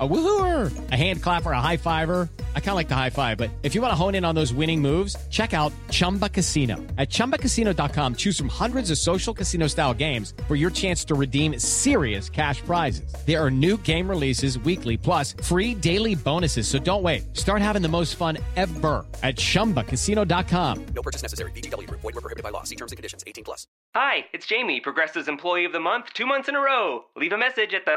a woohooer, a hand clapper, a high fiver? I kind of like the high five, but if you want to hone in on those winning moves, check out Chumba Casino. At ChumbaCasino.com, choose from hundreds of social casino style games for your chance to redeem serious cash prizes. There are new game releases weekly, plus free daily bonuses. So don't wait. Start having the most fun ever at ChumbaCasino.com. No purchase necessary. VGW. Void were prohibited by law. See terms and conditions. 18 plus. Hi, it's Jamie, Progressive's Employee of the Month, two months in a row. Leave a message at the.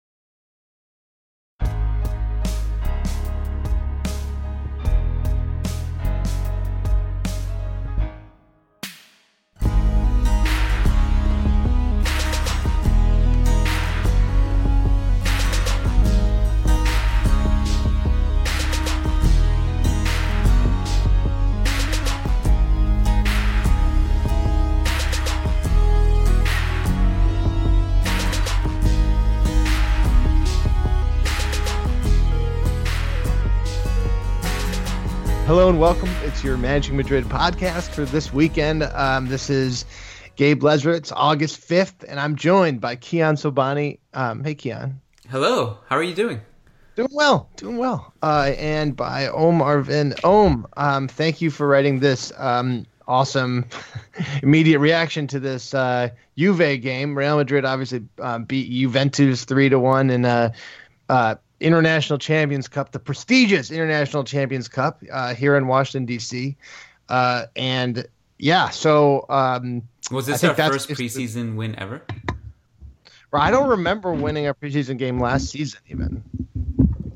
Welcome. It's your Managing Madrid podcast for this weekend. Um, this is Gabe Lezra. It's August 5th, and I'm joined by Kiyan Sobhani. Um, hey, Kiyan. Hello. How are you doing? Doing well. Doing well. Uh, and by Om Arvind. Om, um, thank you for writing this um, awesome immediate reaction to this uh, Juve game. Real Madrid obviously uh, beat Juventus 3 to 1 in a. Uh, International Champions Cup, the prestigious International Champions Cup uh, here in Washington D.C. Uh, and yeah, so um, was this our first preseason win ever? I don't remember winning a preseason game last season, even.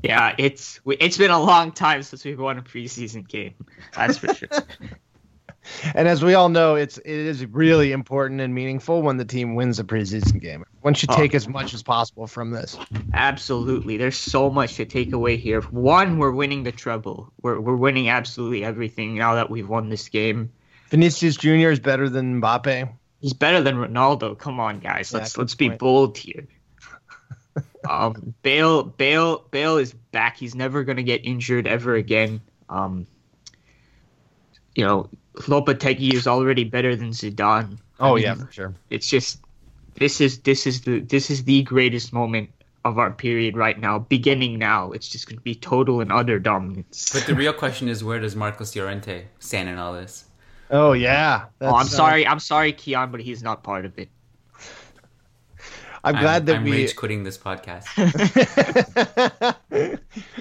Yeah, it's it's been a long time since we've won a preseason game. That's for sure. and as we all know, it's it is really important and meaningful when the team wins a preseason game. One should take oh. as much as possible from this. Absolutely, there's so much to take away here. One, we're winning the treble. We're we're winning absolutely everything now that we've won this game. Vinicius Junior is better than Mbappe. He's better than Ronaldo. Come on, guys. Let's let's be point. bold here. um, Bale Bale Bale is back. He's never gonna get injured ever again. Um, you know, Lopetegui is already better than Zidane. Oh I mean, yeah, for sure. It's just this is this is the this is the greatest moment of our period right now. Beginning now, it's just going to be total and utter dominance. But the real question is, where does Marcos Llorente stand in all this? Oh yeah. oh, I'm uh, sorry. I'm sorry, Kiyan, but he's not part of it. I'm glad I'm, that I'm we rage quitting this podcast.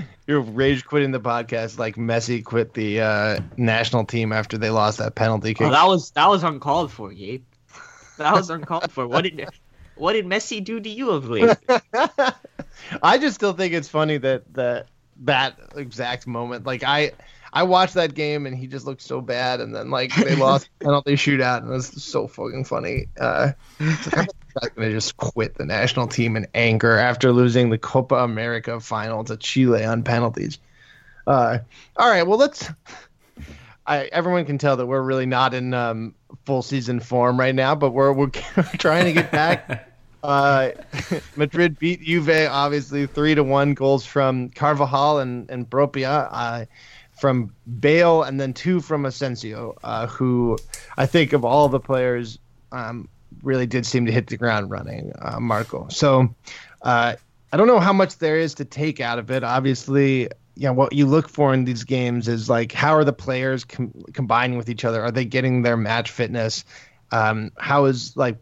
You're rage quitting the podcast like Messi quit the uh, national team after they lost that penalty kick. Oh, that was that was uncalled for, Gabe. That was uncalled for. What did what did Messi do to you of late? I just still think it's funny that that that exact moment. Like I I watched that game and he just looked so bad, and then like they lost penalty shootout, and it was so fucking funny. Uh, I'm gonna just quit the national team in anger after losing the Copa America final to Chile on penalties. Uh, all right, well let's. I, everyone can tell that we're really not in um, full season form right now, but we're we're trying to get back. Uh, Madrid beat Juve obviously three to one goals from Carvajal and and Bropia, uh, from Bale and then two from Asensio, uh, who I think of all the players um, really did seem to hit the ground running. Uh, Marco, so uh, I don't know how much there is to take out of it. Obviously, you know what you look for in these games is like how are the players com- combining with each other? Are they getting their match fitness? Um, how is like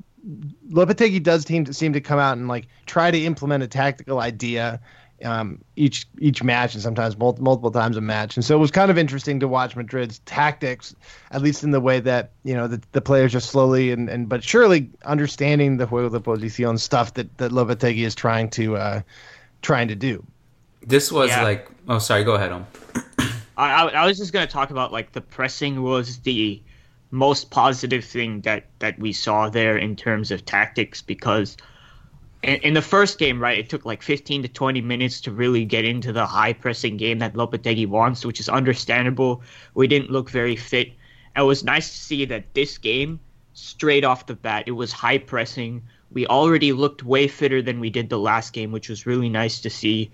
Lopetegui does seem to seem to come out and like try to implement a tactical idea um, each each match and sometimes multiple, multiple times a match. And so it was kind of interesting to watch Madrid's tactics, at least in the way that you know the, the players are slowly and, and but surely understanding the juego de posición stuff that that Lopetegui is trying to uh, trying to do. This was yeah. like oh sorry, go ahead, Om. I, I was just gonna talk about like the pressing was the most positive thing that that we saw there in terms of tactics because in, in, the first game, right, it took like 15 to 20 minutes to really get into the high pressing game that Lopetegui wants, which is understandable. We didn't look very fit. And it was nice to see that this game, straight off the bat, it was high pressing. We already looked way fitter than we did the last game, which was really nice to see.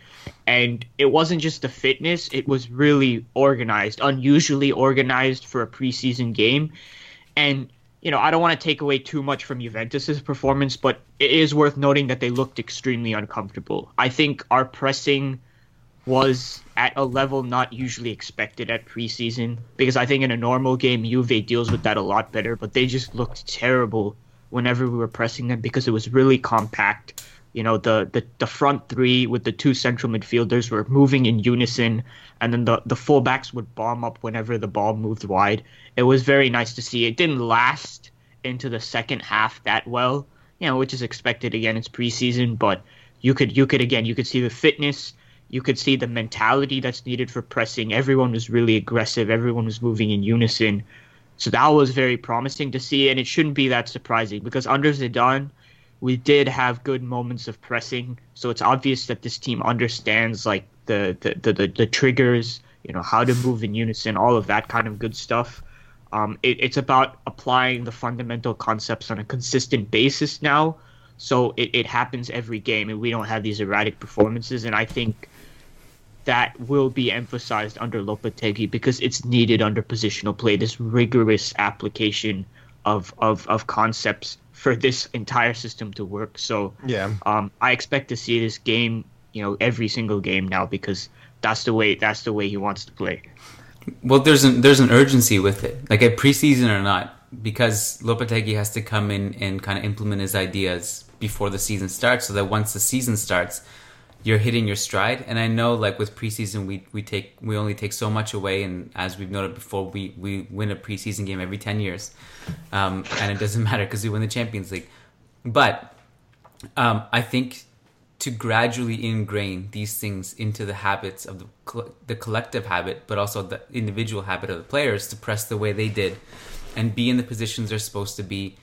And it wasn't just the fitness, it was really organized, unusually organized for a preseason game. And, you know, I don't want to take away too much from Juventus's performance, but it is worth noting that they looked extremely uncomfortable. I think our pressing was at a level not usually expected at preseason because I think in a normal game Juve deals with that a lot better, but they just looked terrible whenever we were pressing them because it was really compact. You know, the, the, the front three with the two central midfielders were moving in unison, and then the, the fullbacks would bomb up whenever the ball moved wide. It was very nice to see. It didn't last into the second half that well, you know, which is expected again. It's preseason, but you could you could again you could see the fitness, you could see the mentality that's needed for pressing. Everyone was really aggressive. Everyone was moving in unison. So that was very promising to see, and it shouldn't be that surprising because under Zidane, we did have good moments of pressing. So it's obvious that this team understands like the the, the, the, the triggers, you know, how to move in unison, all of that kind of good stuff. Um, it, it's about applying the fundamental concepts on a consistent basis now. So it, it happens every game, and we don't have these erratic performances. And I think that will be emphasized under Lopetegui because it's needed under positional play. This rigorous application of of, of concepts for this entire system to work. So yeah, um, I expect to see this game, you know, every single game now because that's the way that's the way he wants to play. Well, there's an there's an urgency with it, like a preseason or not, because Lopetegui has to come in and kind of implement his ideas before the season starts, so that once the season starts, you're hitting your stride. And I know like with preseason we, we take we only take so much away and as we've noted before we, we win a preseason game every 10 years. Um, and it doesn't matter because we win the Champions League. But um, I think to gradually ingrain these things into the habits of the, the collective habit, but also the individual habit of the players to press the way they did and be in the positions they're supposed to be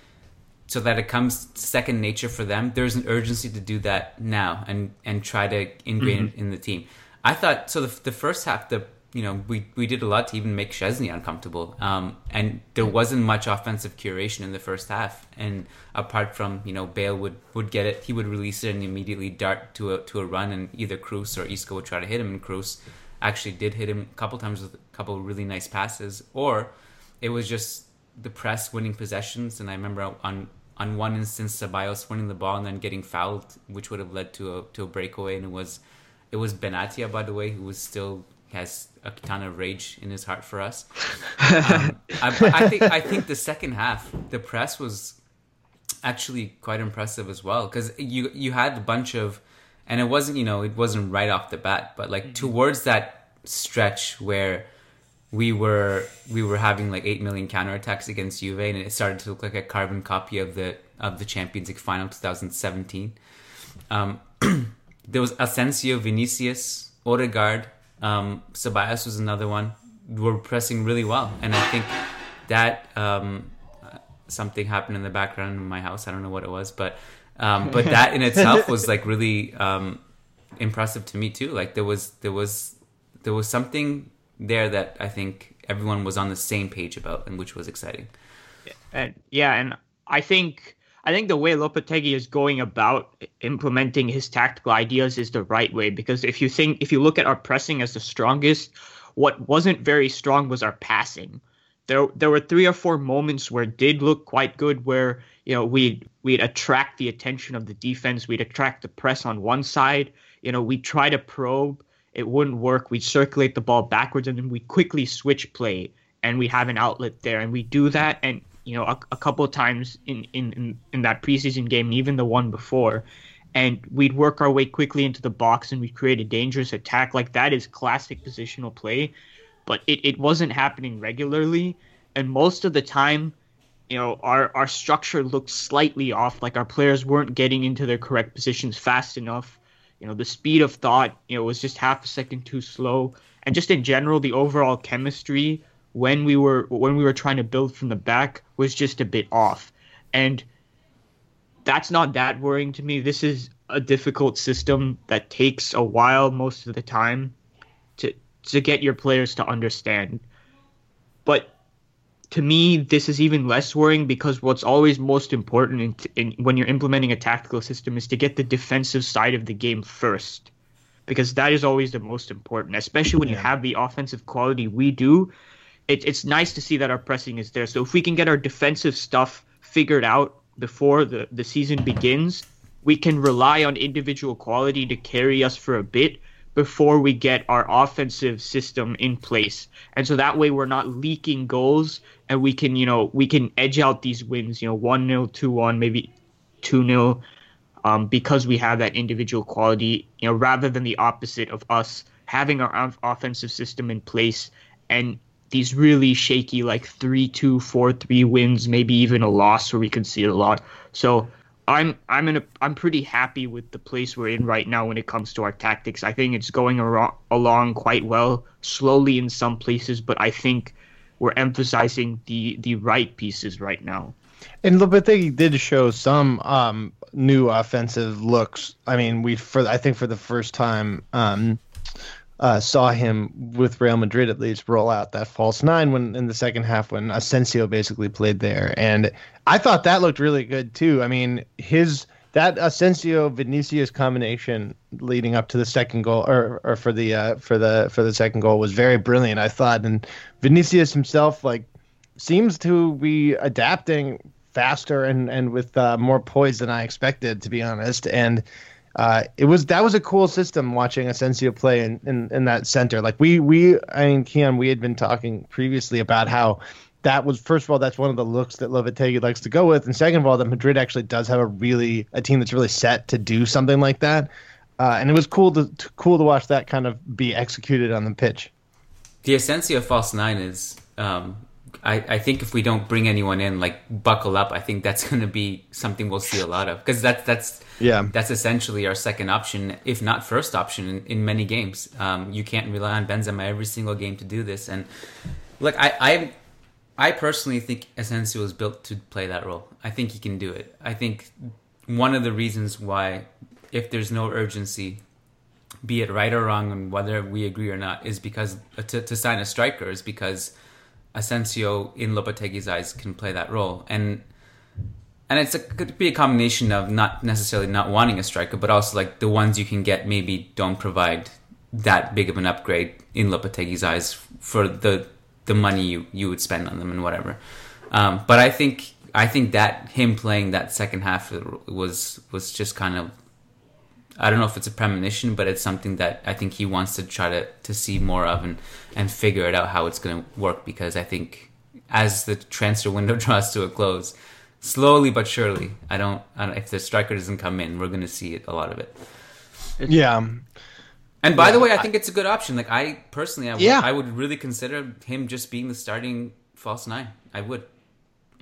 so that it comes second nature for them. There's an urgency to do that now and and try to ingrain mm-hmm. it in the team. I thought so. The, the first half, the you know we we did a lot to even make Szczesny uncomfortable, um, and there wasn't much offensive curation in the first half. And apart from you know Bale would would get it, he would release it and immediately dart to a to a run, and either Kroos or Isco would try to hit him, and Kroos actually did hit him a couple times with a couple really nice passes, or it was just the press winning possessions. And I remember on on one instance Ceballos winning the ball and then getting fouled, which would have led to a to a breakaway. And it was it was Benatia, by the way, who was still has a ton of rage in his heart for us. Um, I, I, think I think the second half, the press was actually quite impressive as well because you you had a bunch of, and it wasn't you know it wasn't right off the bat, but like mm-hmm. towards that stretch where we were we were having like eight million counterattacks against Juve, and it started to look like a carbon copy of the of the Champions League final 2017. Um, there was Asensio, Vinicius, Odegaard, um, Ceballos was another one. Were pressing really well, and I think that um, something happened in the background in my house. I don't know what it was, but um, but that in itself was like really um, impressive to me too. Like there was there was there was something there that I think everyone was on the same page about, and which was exciting. And yeah, and I think I think the way Lopetegui is going about implementing his tactical ideas is the right way because if you think if you look at our pressing as the strongest, what wasn't very strong was our passing. There there were three or four moments where it did look quite good where, you know, we'd we'd attract the attention of the defense, we'd attract the press on one side, you know, we'd try to probe, it wouldn't work, we'd circulate the ball backwards and then we'd quickly switch play and we have an outlet there and we do that and you know, a, a couple of times in, in, in that preseason game, and even the one before. And we'd work our way quickly into the box and we'd create a dangerous attack. Like that is classic positional play, but it, it wasn't happening regularly. And most of the time, you know, our, our structure looked slightly off. Like our players weren't getting into their correct positions fast enough. You know, the speed of thought, you know, was just half a second too slow. And just in general, the overall chemistry when we were when we were trying to build from the back was just a bit off. And that's not that worrying to me. This is a difficult system that takes a while most of the time to to get your players to understand. But to me, this is even less worrying because what's always most important in, in, when you're implementing a tactical system is to get the defensive side of the game first, because that is always the most important, especially when yeah. you have the offensive quality we do it, it's nice to see that our pressing is there. So if we can get our defensive stuff figured out before the, the season begins, we can rely on individual quality to carry us for a bit before we get our offensive system in place. And so that way we're not leaking goals and we can, you know, we can edge out these wins, you know, 1 0, 2 1, maybe 2 0, um, because we have that individual quality, you know, rather than the opposite of us having our offensive system in place and these really shaky like three two four three wins, maybe even a loss where we can see it a lot. So I'm I'm in a I'm pretty happy with the place we're in right now when it comes to our tactics. I think it's going along quite well, slowly in some places, but I think we're emphasizing the the right pieces right now. And Lopetegui did show some um, new offensive looks. I mean, we for I think for the first time um, uh, saw him with Real Madrid at least roll out that false nine when in the second half when Asensio basically played there, and I thought that looked really good too. I mean, his that Asensio Vinicius combination leading up to the second goal or, or for the uh, for the for the second goal was very brilliant. I thought, and Vinicius himself like seems to be adapting faster and and with uh, more poise than I expected, to be honest, and uh, it was that was a cool system watching Asensio play in, in, in that center. Like we we I mean Kiyan, we had been talking previously about how that was first of all that's one of the looks that Lopetegui likes to go with, and second of all that Madrid actually does have a really a team that's really set to do something like that. Uh, and it was cool to, to, cool to watch that kind of be executed on the pitch. The Asensio false nine is um, I, I think if we don't bring anyone in, like buckle up, I think that's going to be something we'll see a lot of because that's that's yeah that's essentially our second option, if not first option in, in many games. Um, you can't rely on Benzema every single game to do this, and look, I I, I personally think Asensio is built to play that role. I think he can do it. I think one of the reasons why, if there's no urgency, be it right or wrong, and whether we agree or not, is because uh, to, to sign a striker is because Asensio in Lopetegui's eyes can play that role, and and it's a, could be a combination of not necessarily not wanting a striker, but also like the ones you can get maybe don't provide that big of an upgrade in Lopetegui's eyes for the the money you, you would spend on them and whatever. Um, but I think I think that him playing that second half was was just kind of I don't know if it's a premonition, but it's something that I think he wants to try to, to see more of and, and figure it out how it's going to work because I think as the transfer window draws to a close, slowly but surely, I don't, I don't if the striker doesn't come in, we're going to see it, a lot of it. Yeah. And by yeah, the way, I think it's a good option. Like I personally, I would, yeah. I would really consider him just being the starting false nine. I would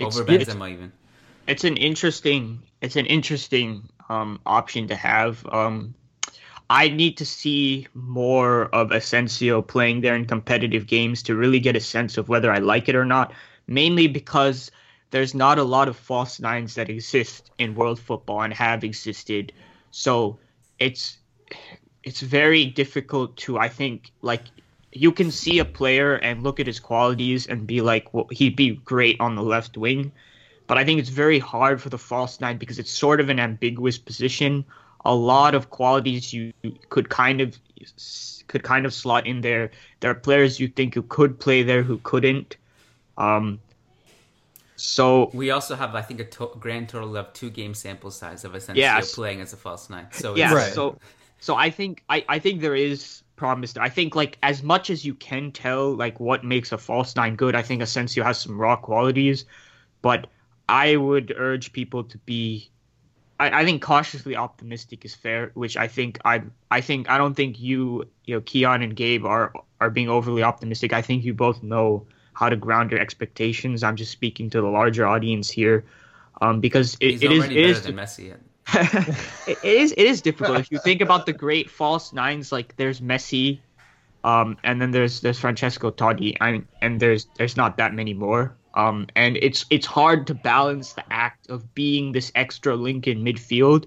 over it's, Benzema even. It's an interesting. It's an interesting um, option to have. Um, I need to see more of Asensio playing there in competitive games to really get a sense of whether I like it or not. Mainly because there's not a lot of false nines that exist in world football and have existed. So it's it's very difficult to I think like you can see a player and look at his qualities and be like, well, he'd be great on the left wing but I think it's very hard for the false nine because it's sort of an ambiguous position. A lot of qualities you could kind of could kind of slot in there. There are players you think who could play there who couldn't. Um, so we also have, I think, a to- grand total of two game sample size of Asensio yes. playing as a false nine. So yeah, right. so so I think I, I think there is promise. I think like as much as you can tell like what makes a false nine good, I think Asensio has some raw qualities, but I would urge people to be I, I, think cautiously optimistic is fair, which I think I I think I don't think you you know Kiyan and Gabe are are being overly optimistic. I think you both know how to ground your expectations. I'm just speaking to the larger audience here, um, because it, it is it is than Messi. it, is it is difficult if you think about the great false nines. Like there's Messi, um, and then there's there's Francesco Totti, and and there's there's not that many more. Um, and it's it's hard to balance the act of being this extra link in midfield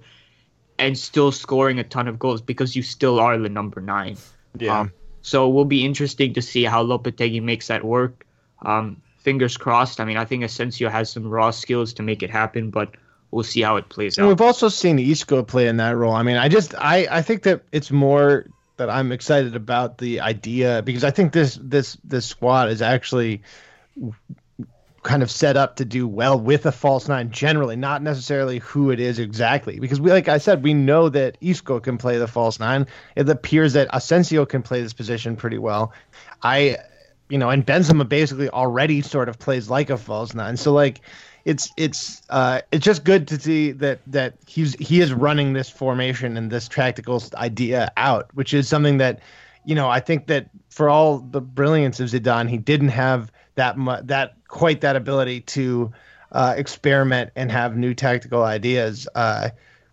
and still scoring a ton of goals because you still are the number nine. Yeah. Um, so it will be interesting to see how Lopetegui makes that work. Um, fingers crossed. I mean, I think Asensio has some raw skills to make it happen, but we'll see how it plays and out. We've also seen Isco play in that role. I mean, I just I I think that it's more that I'm excited about the idea because I think this this this squad is actually kind of set up to do well with a false nine generally, not necessarily who it is exactly. Because we, like I said, we know that Isco can play the false nine. It appears that Asensio can play this position pretty well. I you know, and Benzema basically already sort of plays like a false nine. So like it's it's uh it's just good to see that that he's he is running this formation and this tactical idea out, which is something that you know, I think that for all the brilliance of Zidane, he didn't have that mu- that quite that ability to uh, experiment and have new tactical ideas. Uh,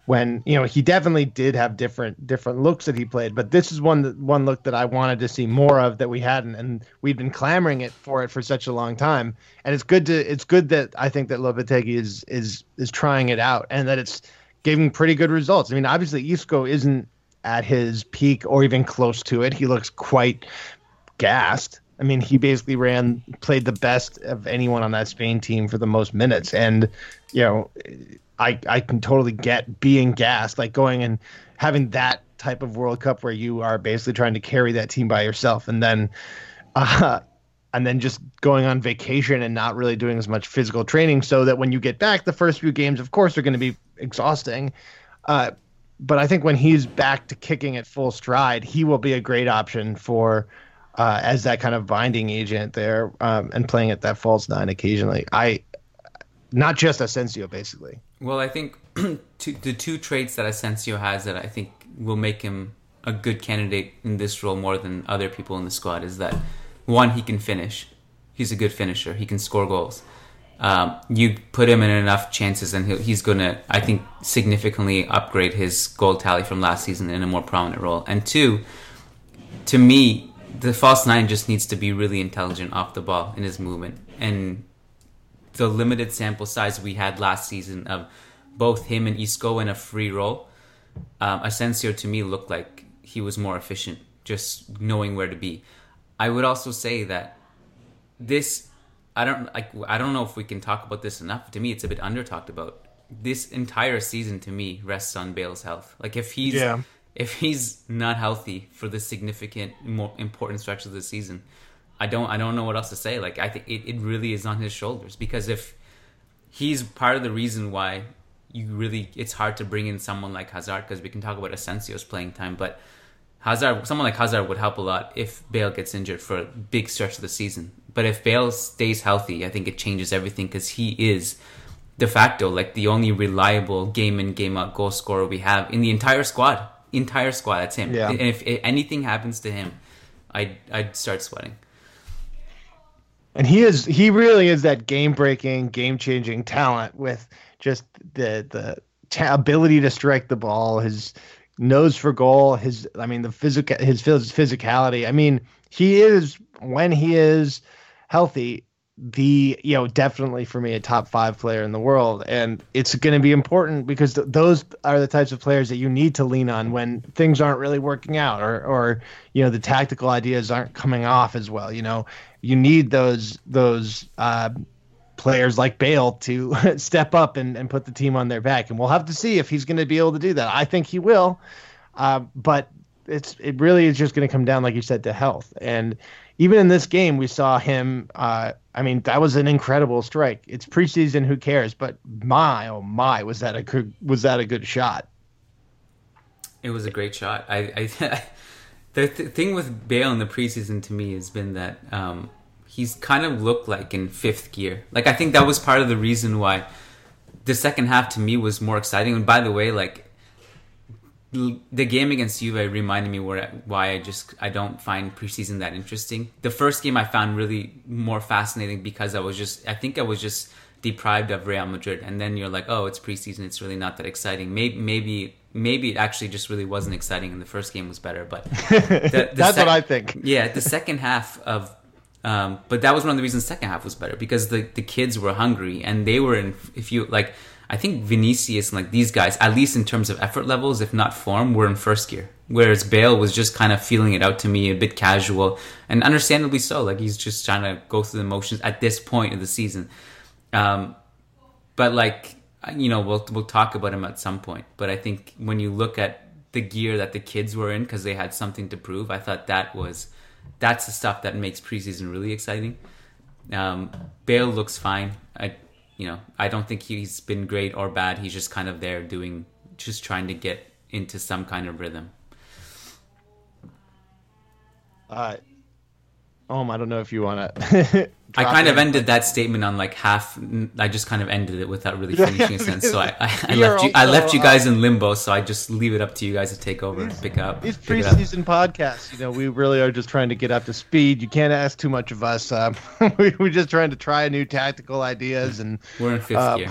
when you know he definitely did have different different looks that he played but this is one that one look that I wanted to see more of that we hadn't and we've been clamoring it for it for such a long time. And it's good to it's good that I think that Lopetegui is is is trying it out and that it's giving pretty good results. I mean obviously Isco isn't at his peak or even close to it. He looks quite gassed. I mean, he basically ran, played the best of anyone on that Spain team for the most minutes. And, you know, I I can totally get being gassed, like going and having that type of World Cup where you are basically trying to carry that team by yourself, and then, uh, and then just going on vacation and not really doing as much physical training, so that when you get back, the first few games, of course, are going to be exhausting. Uh, but I think when he's back to kicking at full stride, he will be a great option for. Uh, as that kind of binding agent there um, and playing at that false nine occasionally. I not just Asensio, basically. Well, I think the two traits that Asensio has that I think will make him a good candidate in this role more than other people in the squad is that one, he can finish. He's a good finisher. He can score goals. Um, you put him in enough chances, and he's going to, I think, significantly upgrade his goal tally from last season in a more prominent role. And two, to me, the false nine just needs to be really intelligent off the ball in his movement. And the limited sample size we had last season of both him and Isco in a free role, um, Asensio to me looked like he was more efficient, just knowing where to be. I would also say that this, I don't like, I don't know if we can talk about this enough. To me, it's a bit under talked about. This entire season, to me, rests on Bale's health. Like if he's yeah. if he's not healthy for the significant, more important stretch of the season, I don't I don't know what else to say. Like I think it, it really is on his shoulders because if he's part of the reason why you really it's hard to bring in someone like Hazard because we can talk about Asensio's playing time, but Hazard someone like Hazard would help a lot if Bale gets injured for a big stretch of the season. But if Bale stays healthy, I think it changes everything because he is de facto like the only reliable game in game out goal scorer we have in the entire squad. Entire squad, that's him. Yeah. And if, if anything happens to him, I'd I'd start sweating and he is he really is that game breaking, game changing talent with just the the ability to strike the ball, his nose for goal, his I mean the physical his physicality. I mean he is when he is healthy the you know definitely for me a top five player in the world and it's going to be important because th- those are the types of players that you need to lean on when things aren't really working out or or you know the tactical ideas aren't coming off as well you know you need those those uh, players like Bale to step up and, and put the team on their back. And we'll have to see if he's going to be able to do that. I think he will. Uh, but it's it really is just going to come down, like you said, to health. And even in this game, we saw him. Uh, I mean, that was an incredible strike. It's preseason, who cares? But my oh my, was that a good was that a good shot? It was a great shot. I, I the th- thing with Bale in the preseason to me has been that um, he's kind of looked like in fifth gear. Like I think that was part of the reason why the second half to me was more exciting. And by the way, like the game against Juve reminded me where why I just I don't find preseason that interesting. The first game I found really more fascinating because I was just I think I was just deprived of Real Madrid, and then you're like, oh, it's preseason, it's really not that exciting. Maybe maybe maybe it actually just really wasn't exciting, and the first game was better. But the, the that's sec- what I think. Yeah, the second half of. Um, but that was one of the reasons the second half was better because the, the kids were hungry and they were in if you like I think Vinicius and like these guys, at least in terms of effort levels, if not form, were in first gear. Whereas Bale was just kind of feeling it out to me, a bit casual, and understandably so. Like he's just trying to go through the motions at this point of the season. Um, but like you know, we'll we'll talk about him at some point. But I think when you look at the gear that the kids were in because they had something to prove, I thought that was that's the stuff that makes preseason really exciting. Um, Bale looks fine. I you know, I don't think he's been great or bad. He's just kind of there doing, just trying to get into some kind of rhythm. Uh, um, I don't know if you want to. I kind of ended that statement on like half. I just kind of ended it without really finishing a sentence. So I, I, I left you. I left you guys uh, in limbo. So I just leave it up to you guys to take over and pick up. These preseason podcasts, you know, we really are just trying to get up to speed. You can't ask too much of us. Um, we, are just trying to try new tactical ideas, and we're in fifth um, gear.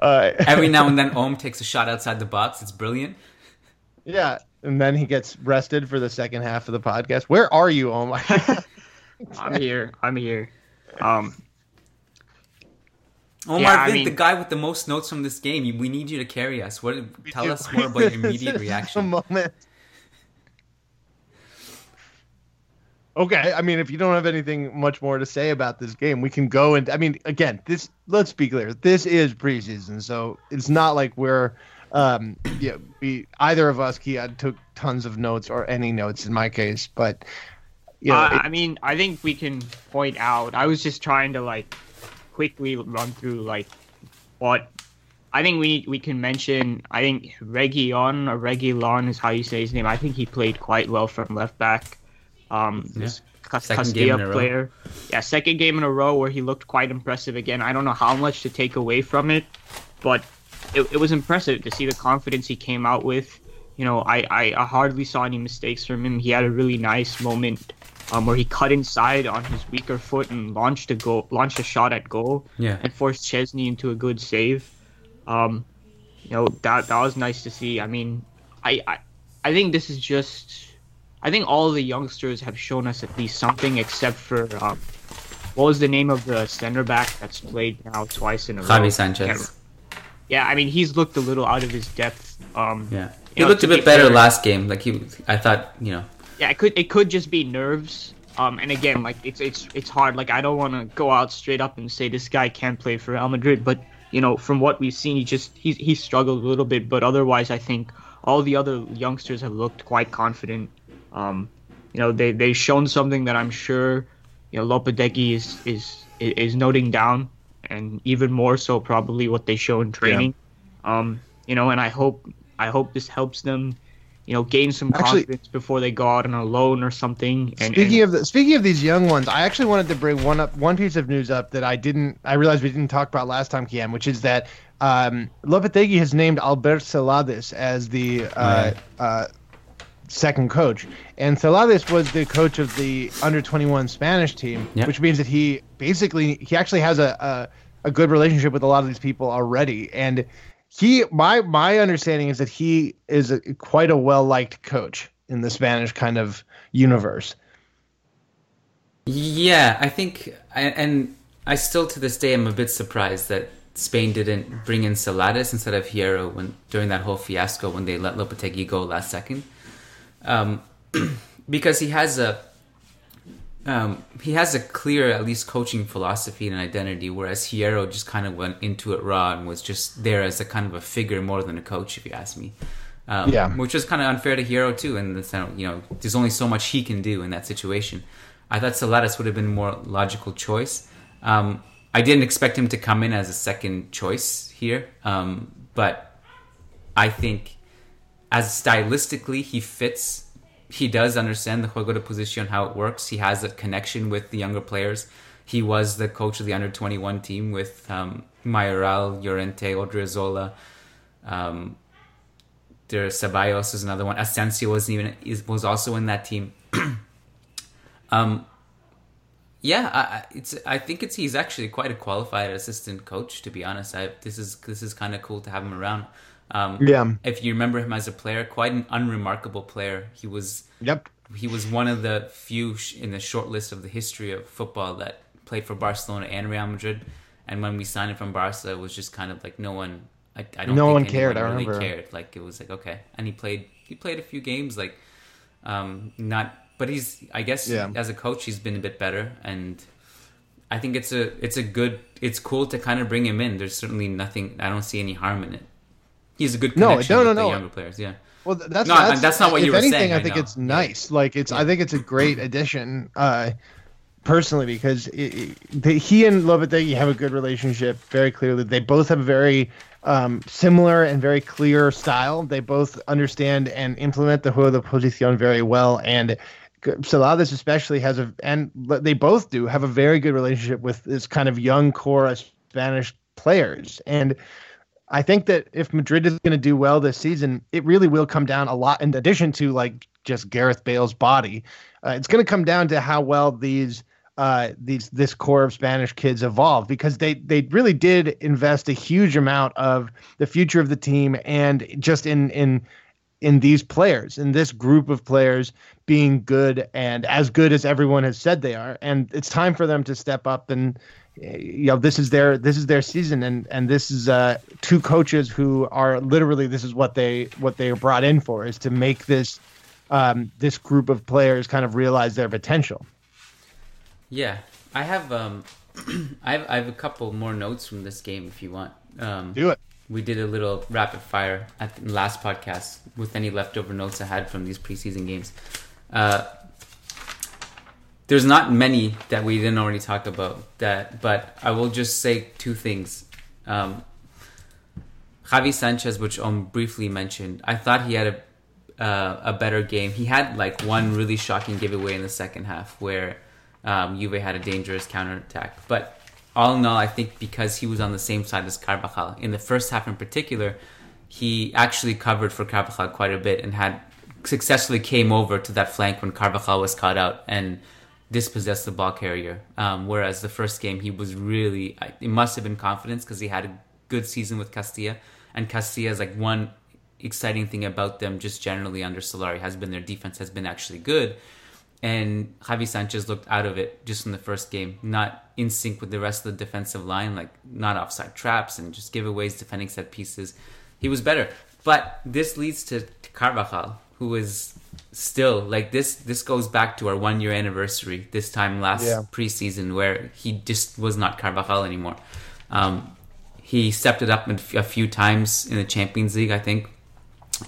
uh, Every now and then, Om takes a shot outside the box. It's brilliant. Yeah, and then he gets rested for the second half of the podcast. Where are you, Om? I'm here. I'm here. Um, Omar yeah, Vint, mean, the guy with the most notes from this game. We need you to carry us. What? Tell do. us more about your immediate reaction. moment. Okay, I mean, if you don't have anything much more to say about this game, we can go and I mean, again, this. Let's be clear. This is preseason, so it's not like we're, um, yeah, we either of us, Kia, took tons of notes or any notes in my case, but yeah, uh, I mean, I think we can point out. I was just trying to like quickly run through like what I think we we can mention. I think Reguilon or Reguilon is how you say his name. I think he played quite well from left back. Um, yeah. this Castilla player. Yeah, second game in a row where he looked quite impressive again. I don't know how much to take away from it, but it, it was impressive to see the confidence he came out with. You know, I, I, I hardly saw any mistakes from him. He had a really nice moment um, where he cut inside on his weaker foot and launched a goal, launched a shot at goal, yeah. and forced Szczesny into a good save. Um, you know that that was nice to see. I mean, I, I I think this is just. I think all the youngsters have shown us at least something, except for um, what was the name of the center back that's played now twice in a Javi row? Javi Sanchez. Yeah, I mean he's looked a little out of his depth. Um, yeah, he looked a bit better fair, last game. Like he, I thought, you know, yeah, it could it could just be nerves. Um, and again, like it's it's it's hard. Like I don't want to go out straight up and say this guy can't play for Real Madrid, but you know, from what we've seen, he just he's he struggled a little bit. But otherwise, I think all the other youngsters have looked quite confident. Um, you know, they they've shown something that I'm sure you know Lopetegui is is is noting down, and even more so probably what they show in training. Yeah. Um, you know, and I hope I hope this helps them you know, gain some actually, confidence before they go out on a loan or something. And, speaking and, of the, speaking of these young ones, I actually wanted to bring one up one piece of news up that I didn't I realized we didn't talk about last time, Kiyan, which is that um, Lopetegui has named Albert Celades as the uh, right. uh, second coach, and Celades was the coach of the under twenty one Spanish team, yep. which means that he basically he actually has a, a a good relationship with a lot of these people already, and he my my understanding is that he is a, quite a well liked coach in the Spanish kind of universe. Yeah, I think, and I still to this day am a bit surprised that Spain didn't bring in Celades instead of Hierro when during that whole fiasco when they let Lopetegui go last second, um, because he has a um, he has a clear, at least, coaching philosophy and identity, whereas Hierro just kind of went into it raw and was just there as a kind of a figure more than a coach, if you ask me. Um, Yeah. Which was kind of unfair to Hierro too, sense, you know, there's only so much he can do in that situation. I thought Celades would have been a more logical choice. Um, I didn't expect him to come in as a second choice here, um, but I think as stylistically he fits he does understand the juego de posición how it works he has a connection with the younger players he was the coach of the under 21 team with um, Mayoral, Llorente, Odriozola um, there Ceballos is another one Asensio was even was also in that team um yeah, I- it's. I think it's. He's actually quite a qualified assistant coach. To be honest, I, this is this is kind of cool to have him around. Um, Yeah. If you remember him as a player, quite an unremarkable player. He was. Yep. He was one of the few sh- in the short list of the history of football that played for Barcelona and Real Madrid. And when we signed him from Barca, it was just kind of like no one. I, I don't. No one cared, I Really remember. cared. Like it was like okay, and he played. He played a few games. Like um, not. But he's. I guess Yeah. as a coach, he's been a bit better, and I think it's a. It's a good. It's cool to kind of bring him in. There's certainly nothing. I don't see any harm in it. He's a good No, connection no, no, with the no. younger players. Yeah. Well, that's No, that's, that's not what you were anything, saying, I I think know. it's nice. Like it's, I think it's a great addition, uh, personally, because it, it, they, he and Lopetegui have a good relationship. Very clearly, they both have a very um, similar and very clear style. They both understand and implement the juego de posición very well, and Celades especially has a, and they both do have a very good relationship with this kind of young core of Spanish players, and. I think that if Madrid is going to do well this season, it really will come down a lot. In addition to like just Gareth Bale's body, uh, it's going to come down to how well these uh, these this core of Spanish kids evolve because they they really did invest a huge amount of the future of the team and just in in in these players in this group of players being good and as good as everyone has said they are and it's time for them to step up and you know this is their this is their season and and this is uh two coaches who are literally this is what they what they are brought in for is to make this um this group of players kind of realize their potential Yeah, I have um, I have I have a couple more notes from this game if you want. Um, do it we did a little rapid fire at the last podcast with any leftover notes I had from these preseason games. Uh, there's not many that we didn't already talk about that, but I will just say two things. Um, Javi Sanchez, which Om briefly mentioned, I thought he had a uh, a better game. He had like one really shocking giveaway in the second half where um, Juve had a dangerous counterattack. But all in all, I think because he was on the same side as Carvajal in the first half in particular, he actually covered for Carvajal quite a bit and had successfully came over to that flank when Carvajal was caught out and dispossessed the ball carrier. Um, whereas the first game, he was really, it must have been confidence because he had a good season with Castilla. And Castilla is like one exciting thing about them just generally under Solari has been their defense has been actually good. And Javi Sanchez looked out of it just in the first game, not in sync with the rest of the defensive line, like not offside traps and just giveaways, defending set pieces. He was better. But this leads to, to Carvajal, who is still like this. This goes back to our one year anniversary this time last Yeah. preseason, where he just was not Carvajal anymore. Um, he stepped it up a few times in the Champions League, I think,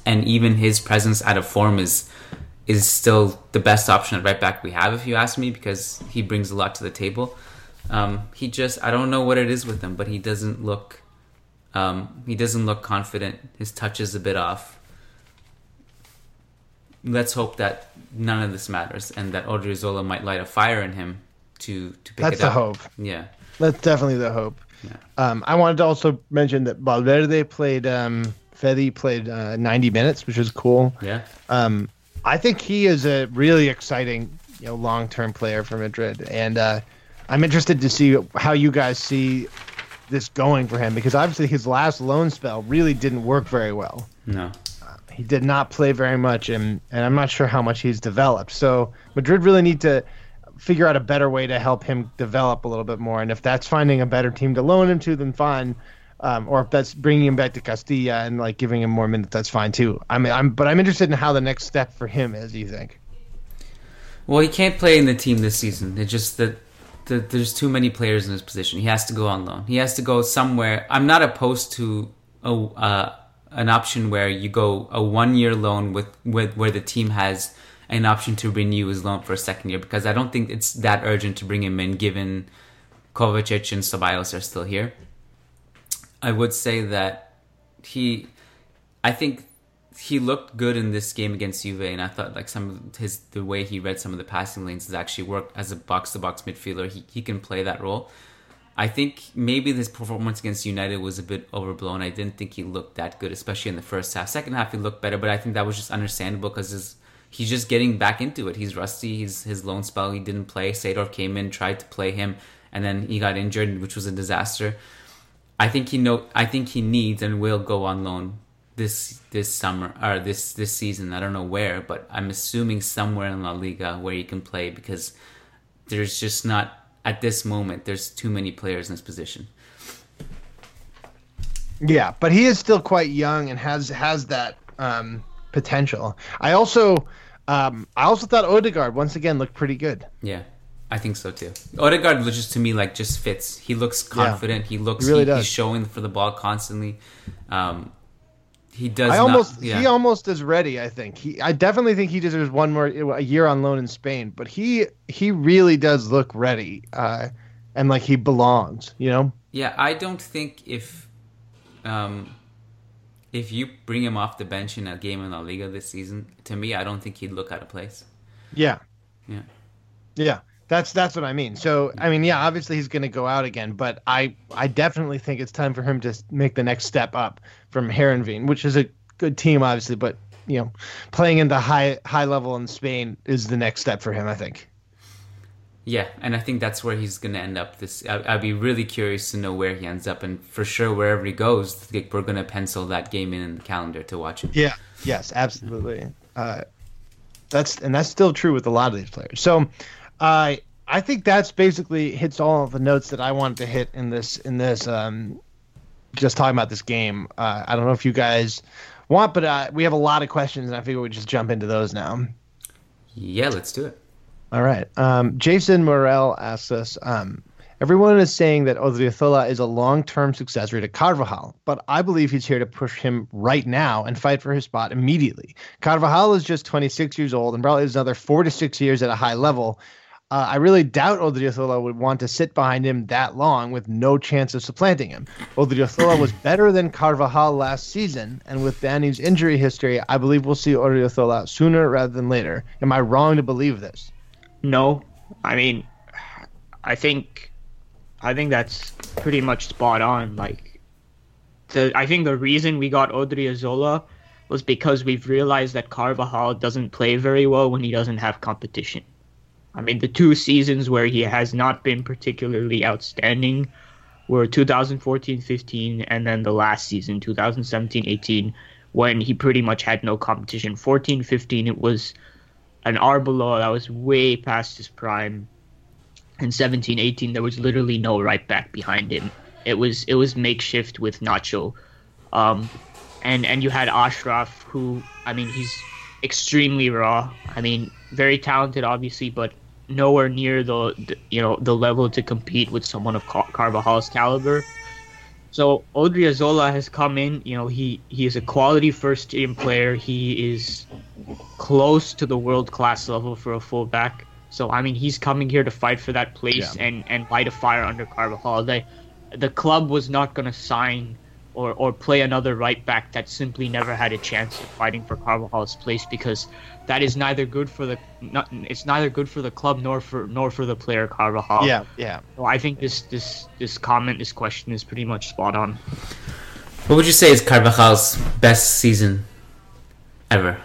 and even his presence out of form is is still the best option at right back we have, if you ask me, because he brings a lot to the table. Um, he just I don't know what it is with him, but he doesn't look um, he doesn't look confident. His touch is a bit off. Let's hope that none of this matters and that Odriozola might light a fire in him to to pick That's it up. That's the hope. Yeah. That's definitely the hope. Um, I wanted to also mention that Valverde played, um, Fede played uh, 90 minutes, which is cool. Yeah. Um, I think he is a really exciting, you know, long-term player for Madrid, and uh, I'm interested to see how you guys see this going for him because obviously his last loan spell really didn't work very well. No. He did not play very much, and and I'm not sure how much he's developed. So Madrid really need to figure out a better way to help him develop a little bit more. And if that's finding a better team to loan him to, then fine. Um, or if that's bringing him back to Castilla and like giving him more minutes, that's fine too. I mean, I'm but I'm interested in how the next step for him is. You think? Well, he can't play in the team this season. It's just that the, there's too many players in his position. He has to go on loan. He has to go somewhere. I'm not opposed to a uh, an option where you go a one year loan with, with where the team has an option to renew his loan for a second year because I don't think it's that urgent to bring him in given Kovacic and Ceballos are still here. I would say that he, I think he looked good in this game against Juve, and I thought like some of his the way he read some of the passing lanes has actually worked as a box to box midfielder. He he can play that role. I think maybe this performance against United was a bit overblown. I didn't think he looked that good, especially in the first half. Second half, he looked better, but I think that was just understandable because he's just getting back into it. He's rusty. He's his loan spell. He didn't play. Seedorf came in, tried to play him, and then he got injured, which was a disaster. I think he know. I think he needs and will go on loan this this summer or this this season. I don't know where, but I'm assuming somewhere in La Liga where he can play because there's just not at this moment. There's too many players in this position. Yeah, but he is still quite young and has has that um, potential. I also um, I also thought Odegaard once again looked pretty good. Yeah. I think so too. Odegaard just to me like just fits. He looks confident. Yeah, he looks he really he, he's showing for the ball constantly. Um, he does. I almost not, yeah. he almost is ready. I think he. I definitely think he deserves one more a year on loan in Spain. But he he really does look ready, uh, and like he belongs. You know. Yeah, I don't think if, um, if you bring him off the bench in a game in La Liga this season, to me, I don't think he'd look out of place. Yeah. Yeah. Yeah. That's that's what I mean. So I mean, yeah, obviously he's going to go out again, but I I definitely think it's time for him to make the next step up from Heerenveen, which is a good team, obviously, but you know, playing in the high high level in Spain is the next step for him. I think. Yeah, and I think that's where he's going to end up. This I, would be really curious to know where he ends up, and for sure, wherever he goes, we're going to pencil that game in, in the calendar to watch it. Yeah. Yes, absolutely. Uh, that's and that's still true with a lot of these players. So, uh, I think that's basically hits all of the notes that I wanted to hit in this in this um, just talking about this game. Uh, I don't know if you guys want, but uh, we have a lot of questions, and I figure we just jump into those now. Yeah, let's do it. All right. Um, Jason Morel asks us. Um, Everyone is saying that Odriozola is a long-term successor to Carvajal, but I believe he's here to push him right now and fight for his spot immediately. Carvajal is just 26 years old and probably has another four to six years at a high level. Uh, I really doubt Odriozola would want to sit behind him that long with no chance of supplanting him. Odriozola was better than Carvajal last season, and with Danny's injury history, I believe we'll see Odriozola sooner rather than later. Am I wrong to believe this? No. I mean, I think I think that's pretty much spot on. Like, the I think the reason we got Odriozola was because we've realized that Carvajal doesn't play very well when he doesn't have competition. I mean, the two seasons where he has not been particularly outstanding were 2014-15 and then the last season 2017-18 when he pretty much had no competition. 14-15 it was an Arbeloa that was way past his prime. In 17 18 there was literally no right back behind him. It was it was makeshift with nacho. Um, and and you had Achraf who i mean he's extremely raw. I mean very talented obviously but nowhere near the, the you know the level to compete with someone of Car- carvajal's caliber so Odriozola has come in. You know, he he is a quality first team player. He is close to the world class level for a fullback. So I mean, he's coming here to fight for that place yeah. and and light a fire under Carvajal. They, the club was not going to sign or or play another right back that simply never had a chance of fighting for Carvajal's place because that is neither good for the not, it's neither good for the club nor for nor for the player Carvajal. Yeah, yeah. So I think this this this comment, this question is pretty much spot on. What would you say is Carvajal's best season ever?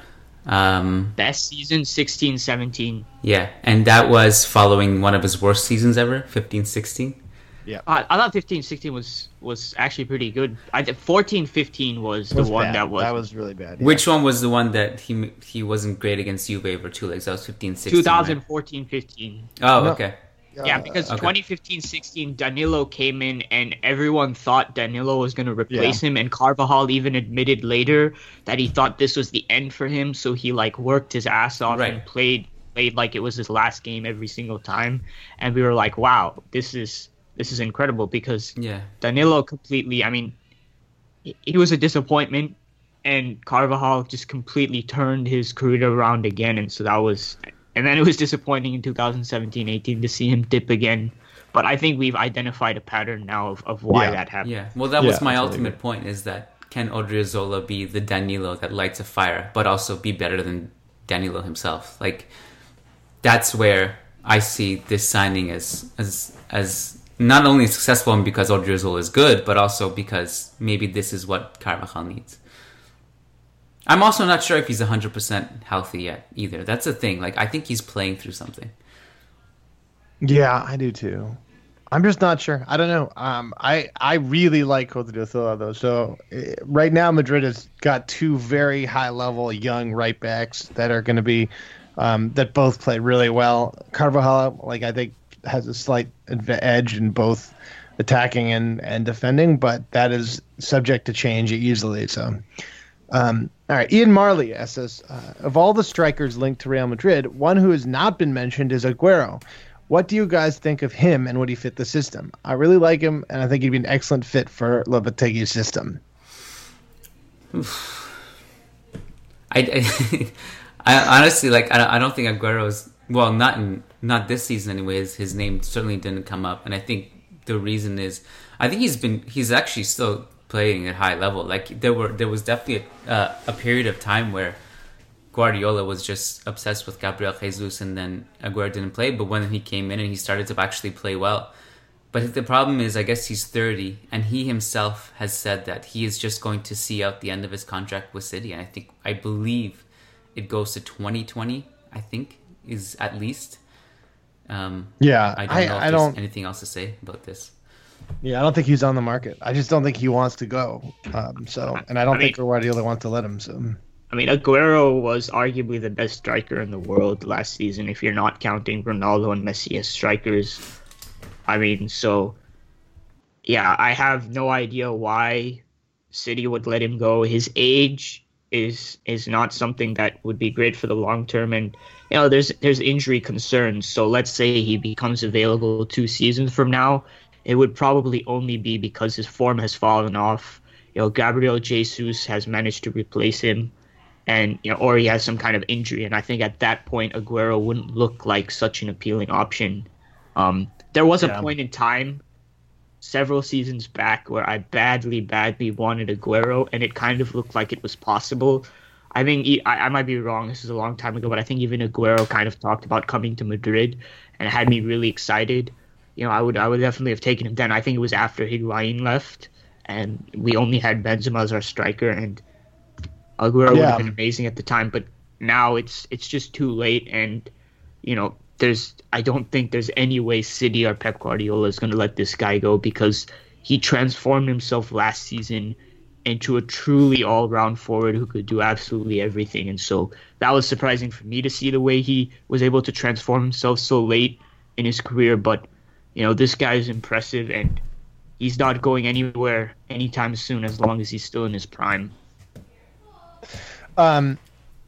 Um, Best season 16 17. Yeah, and that was following one of his worst seasons ever, 15 16. Yeah. I, I thought 15 16 was was actually pretty good. I think 14 15 was, was the one bad. that was That was really bad. Yeah. Which one was the one that he he wasn't great against Juve over two legs? That was 15 16. 2014 right? 15. Oh, no. okay. Yeah, because okay. 2015-16, Danilo came in and everyone thought Danilo was going to replace yeah. him, and Carvajal even admitted later that he thought this was the end for him. So he like worked his ass off right. and played played like it was his last game every single time, and we were like, "Wow, this is this is incredible." Because yeah, Danilo completely. I mean, he was a disappointment, and Carvajal just completely turned his career around again, and so that was. And then it was disappointing in 2017-18 to see him dip again. But I think we've identified a pattern now of, of why yeah. that happened. Yeah, well, that was my ultimate point: is that can Odriozola be the Danilo that lights a fire, but also be better than Danilo himself? Like that's where I see this signing as as as not only successful because Odriozola is good, but also because maybe this is what Carvajal needs. I'm also not sure if he's 100% healthy yet either. That's the thing. Like I think he's playing through something. Yeah, I do too. I'm just not sure. I don't know. Um, I I really like Odriozola though. So uh, right now Madrid has got two very high level young right backs that are going to be um, that both play really well. Carvajal, like I think, has a slight edge in both attacking and and defending, but that is subject to change easily. So. Um, all right, Ian Marley asks us, uh, of all the strikers linked to Real Madrid, one who has not been mentioned is Aguero. What do you guys think of him and would he fit the system? I really like him, and I think he'd be an excellent fit for Lopetegui's system. I, I, I, honestly like. I, I don't think Aguero's well, not in not this season anyways. His name certainly didn't come up, and I think the reason is I think he's been he's actually still playing at high level. Like there were there was definitely a, uh, a period of time where Guardiola was just obsessed with Gabriel Jesus, and then Aguero didn't play. But when he came in and he started to actually play well, but the problem is, I guess he's 30, and he himself has said that he is just going to see out the end of his contract with City. And I think, I believe, it goes to 2020. I think is at least. Um, yeah, I don't know if I, don't anything else to say about this. Yeah, I don't think he's on the market. I just don't think he wants to go. Um, so, and I don't I think mean, Guardiola wants to let him. So. I mean, Aguero was arguably the best striker in the world last season, if you're not counting Ronaldo and Messi as strikers. I mean, so yeah, I have no idea why City would let him go. His age is is not something that would be great for the long term, and you know, there's there's injury concerns. So let's say he becomes available two seasons from now, it would probably only be because his form has fallen off. You know, Gabriel Jesus has managed to replace him and you know, or he has some kind of injury. And I think at that point, Aguero wouldn't look like such an appealing option. Um, there was a point in time, several seasons back, where I badly, badly wanted Aguero, and it kind of looked like it was possible. I think I, I might be wrong. This is a long time ago, but I think even Aguero kind of talked about coming to Madrid, and it had me really excited. You know, I would, I would definitely have taken him then. I think it was after Higuain left, and we only had Benzema as our striker, and Aguero yeah. would have been amazing at the time, but now it's it's just too late, and you know there's I don't think there's any way City or Pep Guardiola is going to let this guy go because he transformed himself last season into a truly all-round forward who could do absolutely everything, and so that was surprising for me to see the way he was able to transform himself so late in his career. But you know this guy is impressive, and he's not going anywhere anytime soon as long as he's still in his prime. Um,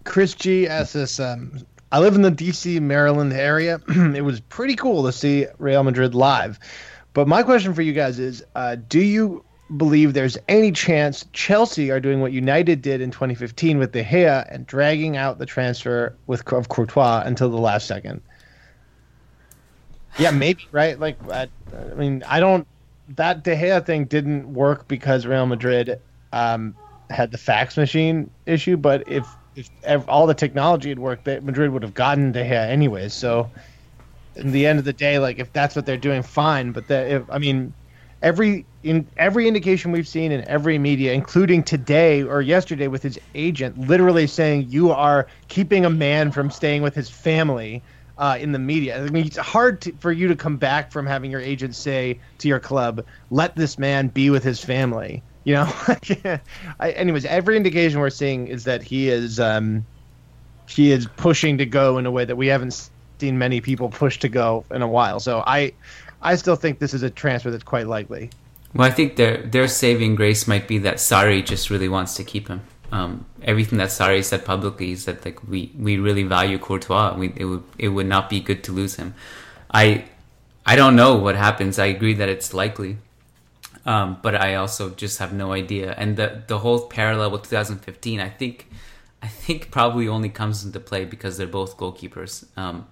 Chris G asks us, um, I live in the DC, Maryland area. it was pretty cool to see Real Madrid live. But my question for you guys is uh, do you believe there's any chance Chelsea are doing what United did in 2015 with De Gea and dragging out the transfer with of Courtois until the last second? Yeah, maybe, right? Like, I, I mean, I don't. That De Gea thing didn't work because Real Madrid um, had the fax machine issue, but if if all the technology had worked, that Madrid would have gotten De Gea anyways. So, in the end of the day, like if that's what they're doing, fine. But that if I mean, every in every indication we've seen in every media, including today or yesterday with his agent, literally saying you are keeping a man from staying with his family. Uh, in the media, I mean, it's hard to, for you to come back from having your agent say to your club, "Let this man be with his family." You know, I, anyways, every indication we're seeing is that he is um, he is pushing to go in a way that we haven't seen many people push to go in a while. So I I still think this is a transfer that's quite likely. Well, I think their their saving grace might be that Sarri just really wants to keep him. um, everything that Sarri said publicly is that like we, we really value Courtois. We, it would it would not be good to lose him. I I don't know what happens. I agree that it's likely, um, but I also just have no idea. And the the whole parallel with 2015, I think I think probably only comes into play because they're both goalkeepers. Um,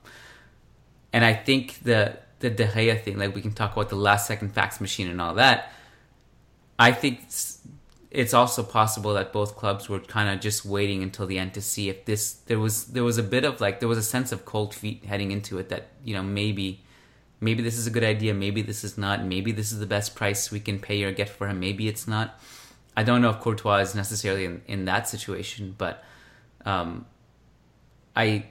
and I think the the De Gea thing, like we can talk about the last second fax machine and all that. I think it's also possible that both clubs were kind of just waiting until the end to see if this there was there was a bit of like there was a sense of cold feet heading into it that you know maybe maybe this is a good idea maybe this is not maybe this is the best price we can pay or get for him maybe it's not i don't know if courtois is necessarily in, in that situation but um, i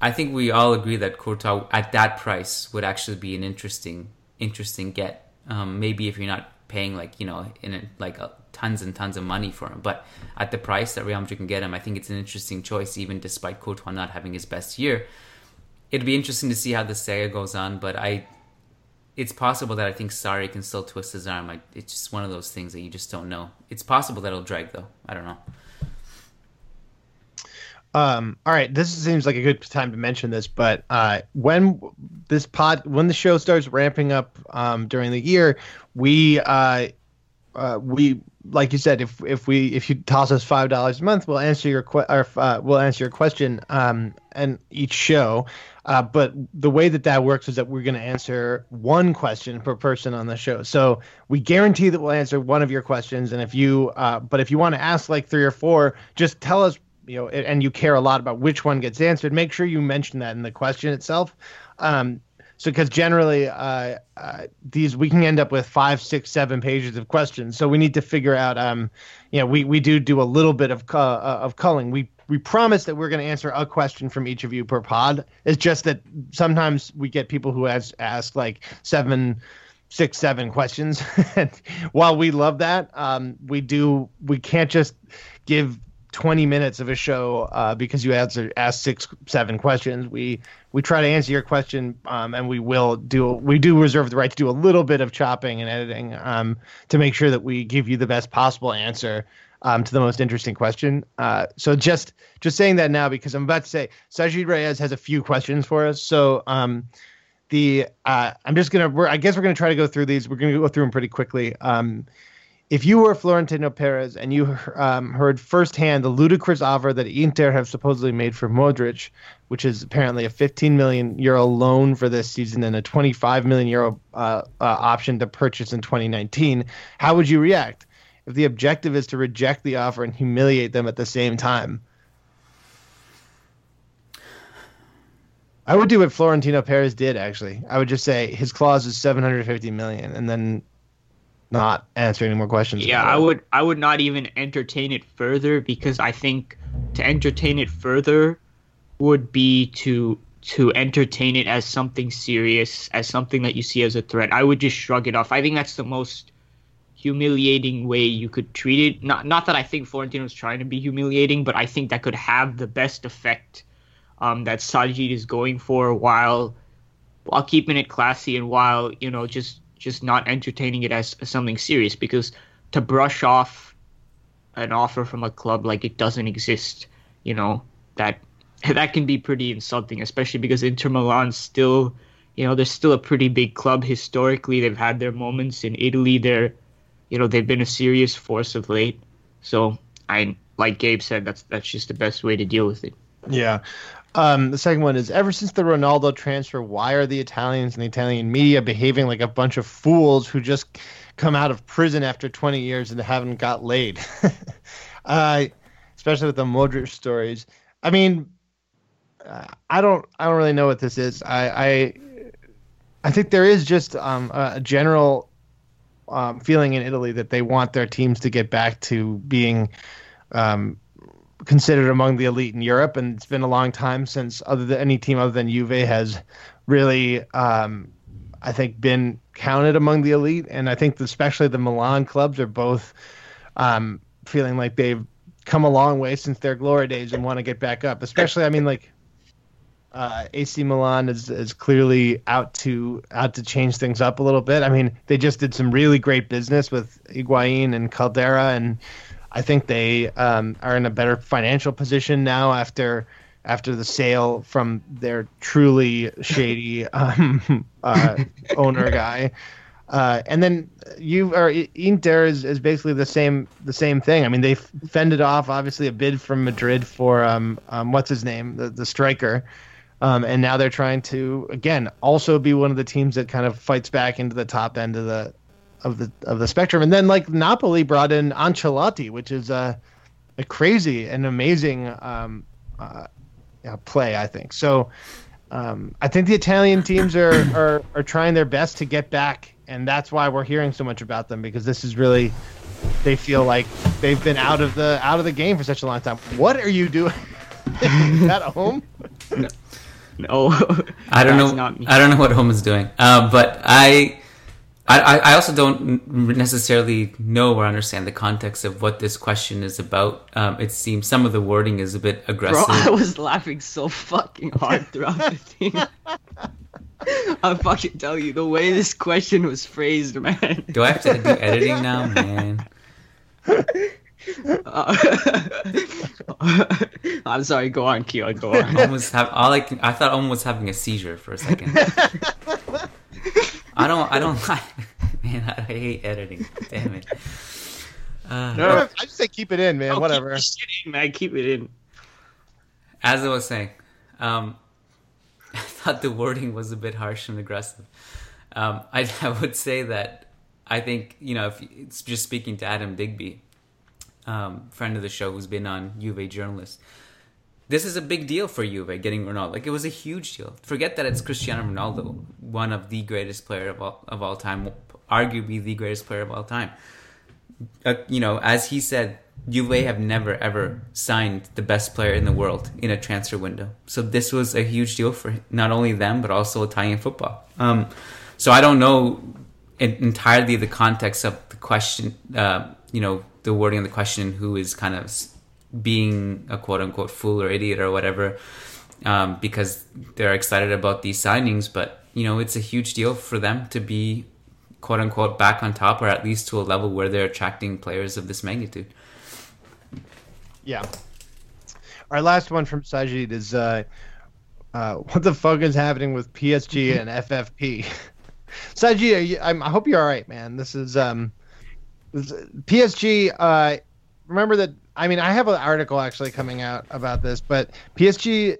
i think we all agree that courtois at that price would actually be an interesting interesting get um, maybe if you're not paying like you know in a, like a, tons and tons of money for him. But at the price that Real Madrid can get him, I think it's an interesting choice, even despite Courtois not having his best year. It'd be interesting to see how the saga goes on, but I, it's possible that I think Sarri can still twist his arm. I, it's just one of those things that you just don't know. It's possible that it'll drag though. I don't know. Um, all right, this seems like a good time to mention this, but uh, when this pod, when the show starts ramping up um, during the year, we uh, uh, we like you said, if if we if you toss us five dollars a month, we'll answer your que- or uh, we'll answer your question um, and each show. Uh, but the way that that works is that we're going to answer one question per person on the show. So we guarantee that we'll answer one of your questions. And if you, uh, but if you want to ask like three or four, just tell us you know, and you care a lot about which one gets answered, make sure you mention that in the question itself. Um, so, because generally, uh, uh, these we can end up with five, six, seven pages of questions. So we need to figure out. Um, you know, we we do do a little bit of uh, of culling. We we promise that we're going to answer a question from each of you per pod. It's just that sometimes we get people who has ask like seven six seven questions and while we love that um, we do we can't just give 20 minutes of a show uh, because you answer ask six seven questions. We we try to answer your question um, and we will do we do reserve the right to do a little bit of chopping and editing um, to make sure that we give you the best possible answer um, to the most interesting question. Uh, so just just saying that now because i'm about to say sajid reyes has a few questions for us. So um, the uh, i'm just gonna i guess we're gonna try to go through these. We're gonna go through them pretty quickly. Um, if you were Florentino Perez and you um, heard firsthand the ludicrous offer that Inter have supposedly made for Modric, which is apparently a 15 million euro loan for this season and a 25 million euro uh, uh, option to purchase in 2019, how would you react? If the objective is to reject the offer and humiliate them at the same time, I would do what Florentino Perez did. Actually, I would just say his clause is 750 million, and then not answer any more questions. Yeah, I would I would not even entertain it further because I think to entertain it further would be to to entertain it as something serious, as something that you see as a threat. I would just shrug it off. I think that's the most humiliating way you could treat it. Not not that I think Florentino's trying to be humiliating, but I think that could have the best effect um, that Sajid is going for while while keeping it classy and while, you know, just just not entertaining it as, something serious because to brush off an offer from a club like it doesn't exist, you know, that that can be pretty insulting, especially because Inter Milan still, you know, they're still a pretty big club historically. They've had their moments in Italy. They're, you know, they've been a serious force of late. So I, like Gabe said, that's that's just the best way to deal with it. Yeah, um, the second one is ever since the Ronaldo transfer, why are the Italians and the Italian media behaving like a bunch of fools who just come out of prison after 20 years and haven't got laid? uh, especially with the Modric stories. I mean, uh, I don't, I don't really know what this is. I, I, I think there is just um, a general um, feeling in Italy that they want their teams to get back to being um, considered among the elite in Europe, and it's been a long time since other than any team other than Juve has really, um, I think, been counted among the elite. And I think especially the Milan clubs are both um, feeling like they've come a long way since their glory days and want to get back up. Especially, I mean, like uh, AC Milan is is clearly out to out to change things up a little bit. I mean, they just did some really great business with Higuain and Caldara and I think they um, are in a better financial position now after after the sale from their truly shady um, uh, owner guy. Uh, and then you are Inter is, is basically the same the same thing. I mean, they fended off obviously a bid from Madrid for um, um what's his name the the striker, um, and now they're trying to again also be one of the teams that kind of fights back into the top end of the of the of the spectrum. And then like Napoli brought in Ancelotti, which is a a crazy and amazing um, uh, play, I think. So um, I think the Italian teams are, are are trying their best to get back and that's why we're hearing so much about them because this is really they feel like they've been out of the out of the game for such a long time. What are you doing? at home? No, no. I don't know. I don't know what home is doing. Uh, but I, I, I also don't necessarily know or understand the context of what this question is about. Um, it seems some of the wording is a bit aggressive. Bro, I was laughing so fucking hard throughout the thing. I'll fucking tell you the way this question was phrased, man. Do I have to do editing now, man? Uh, I'm sorry. Go on, Kiyan. Go on. Almost have all I can, I thought was having a seizure for a second. I don't. I don't like. Man, I hate editing. Damn it. Uh, no, I just say keep it in, man. Oh, Whatever. Keep in, man. Keep it in. As I was saying, um, I thought the wording was a bit harsh and aggressive. Um, I, I, would say that I think you know if it's just speaking to Adam Digby, um, friend of the show who's been on UVA journalist. This is a big deal for Juve getting Ronaldo. Like it was a huge deal. Forget that it's Cristiano Ronaldo, one of the greatest player of all of all time, arguably the greatest player of all time. Uh, you know, as he said, Juve have never ever signed the best player in the world in a transfer window. So this was a huge deal for not only them but also Italian football. Um, so I don't know entirely the context of the question. Uh, you know, the wording of the question, who is kind of being a quote unquote fool or idiot or whatever, um, because they're excited about these signings. But you know, it's a huge deal for them to be quote unquote back on top or at least to a level where they're attracting players of this magnitude. Yeah. Our last one from Sajid is uh, uh, what the fuck is happening with PSG and FFP? Sajid, you, i hope you're all right, man. This is um, PSG. Uh, remember that? I mean, I have an article actually coming out about this, but PSG.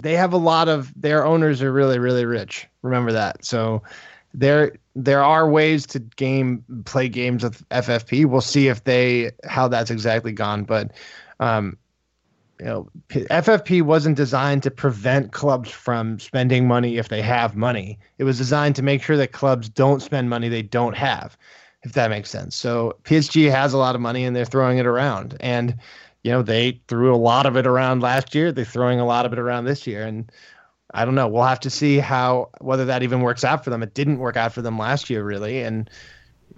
They have a lot of their owners are really really rich. Remember that. So there there are ways to game play games with FFP. We'll see if they how that's exactly gone, but um, you know, FFP wasn't designed to prevent clubs from spending money if they have money. It was designed to make sure that clubs don't spend money they don't have, if that makes sense. So PSG has a lot of money and they're throwing it around, and you know they threw a lot of it around last year. They're throwing a lot of it around this year, and I don't know. We'll have to see how whether that even works out for them. It didn't work out for them last year, really. And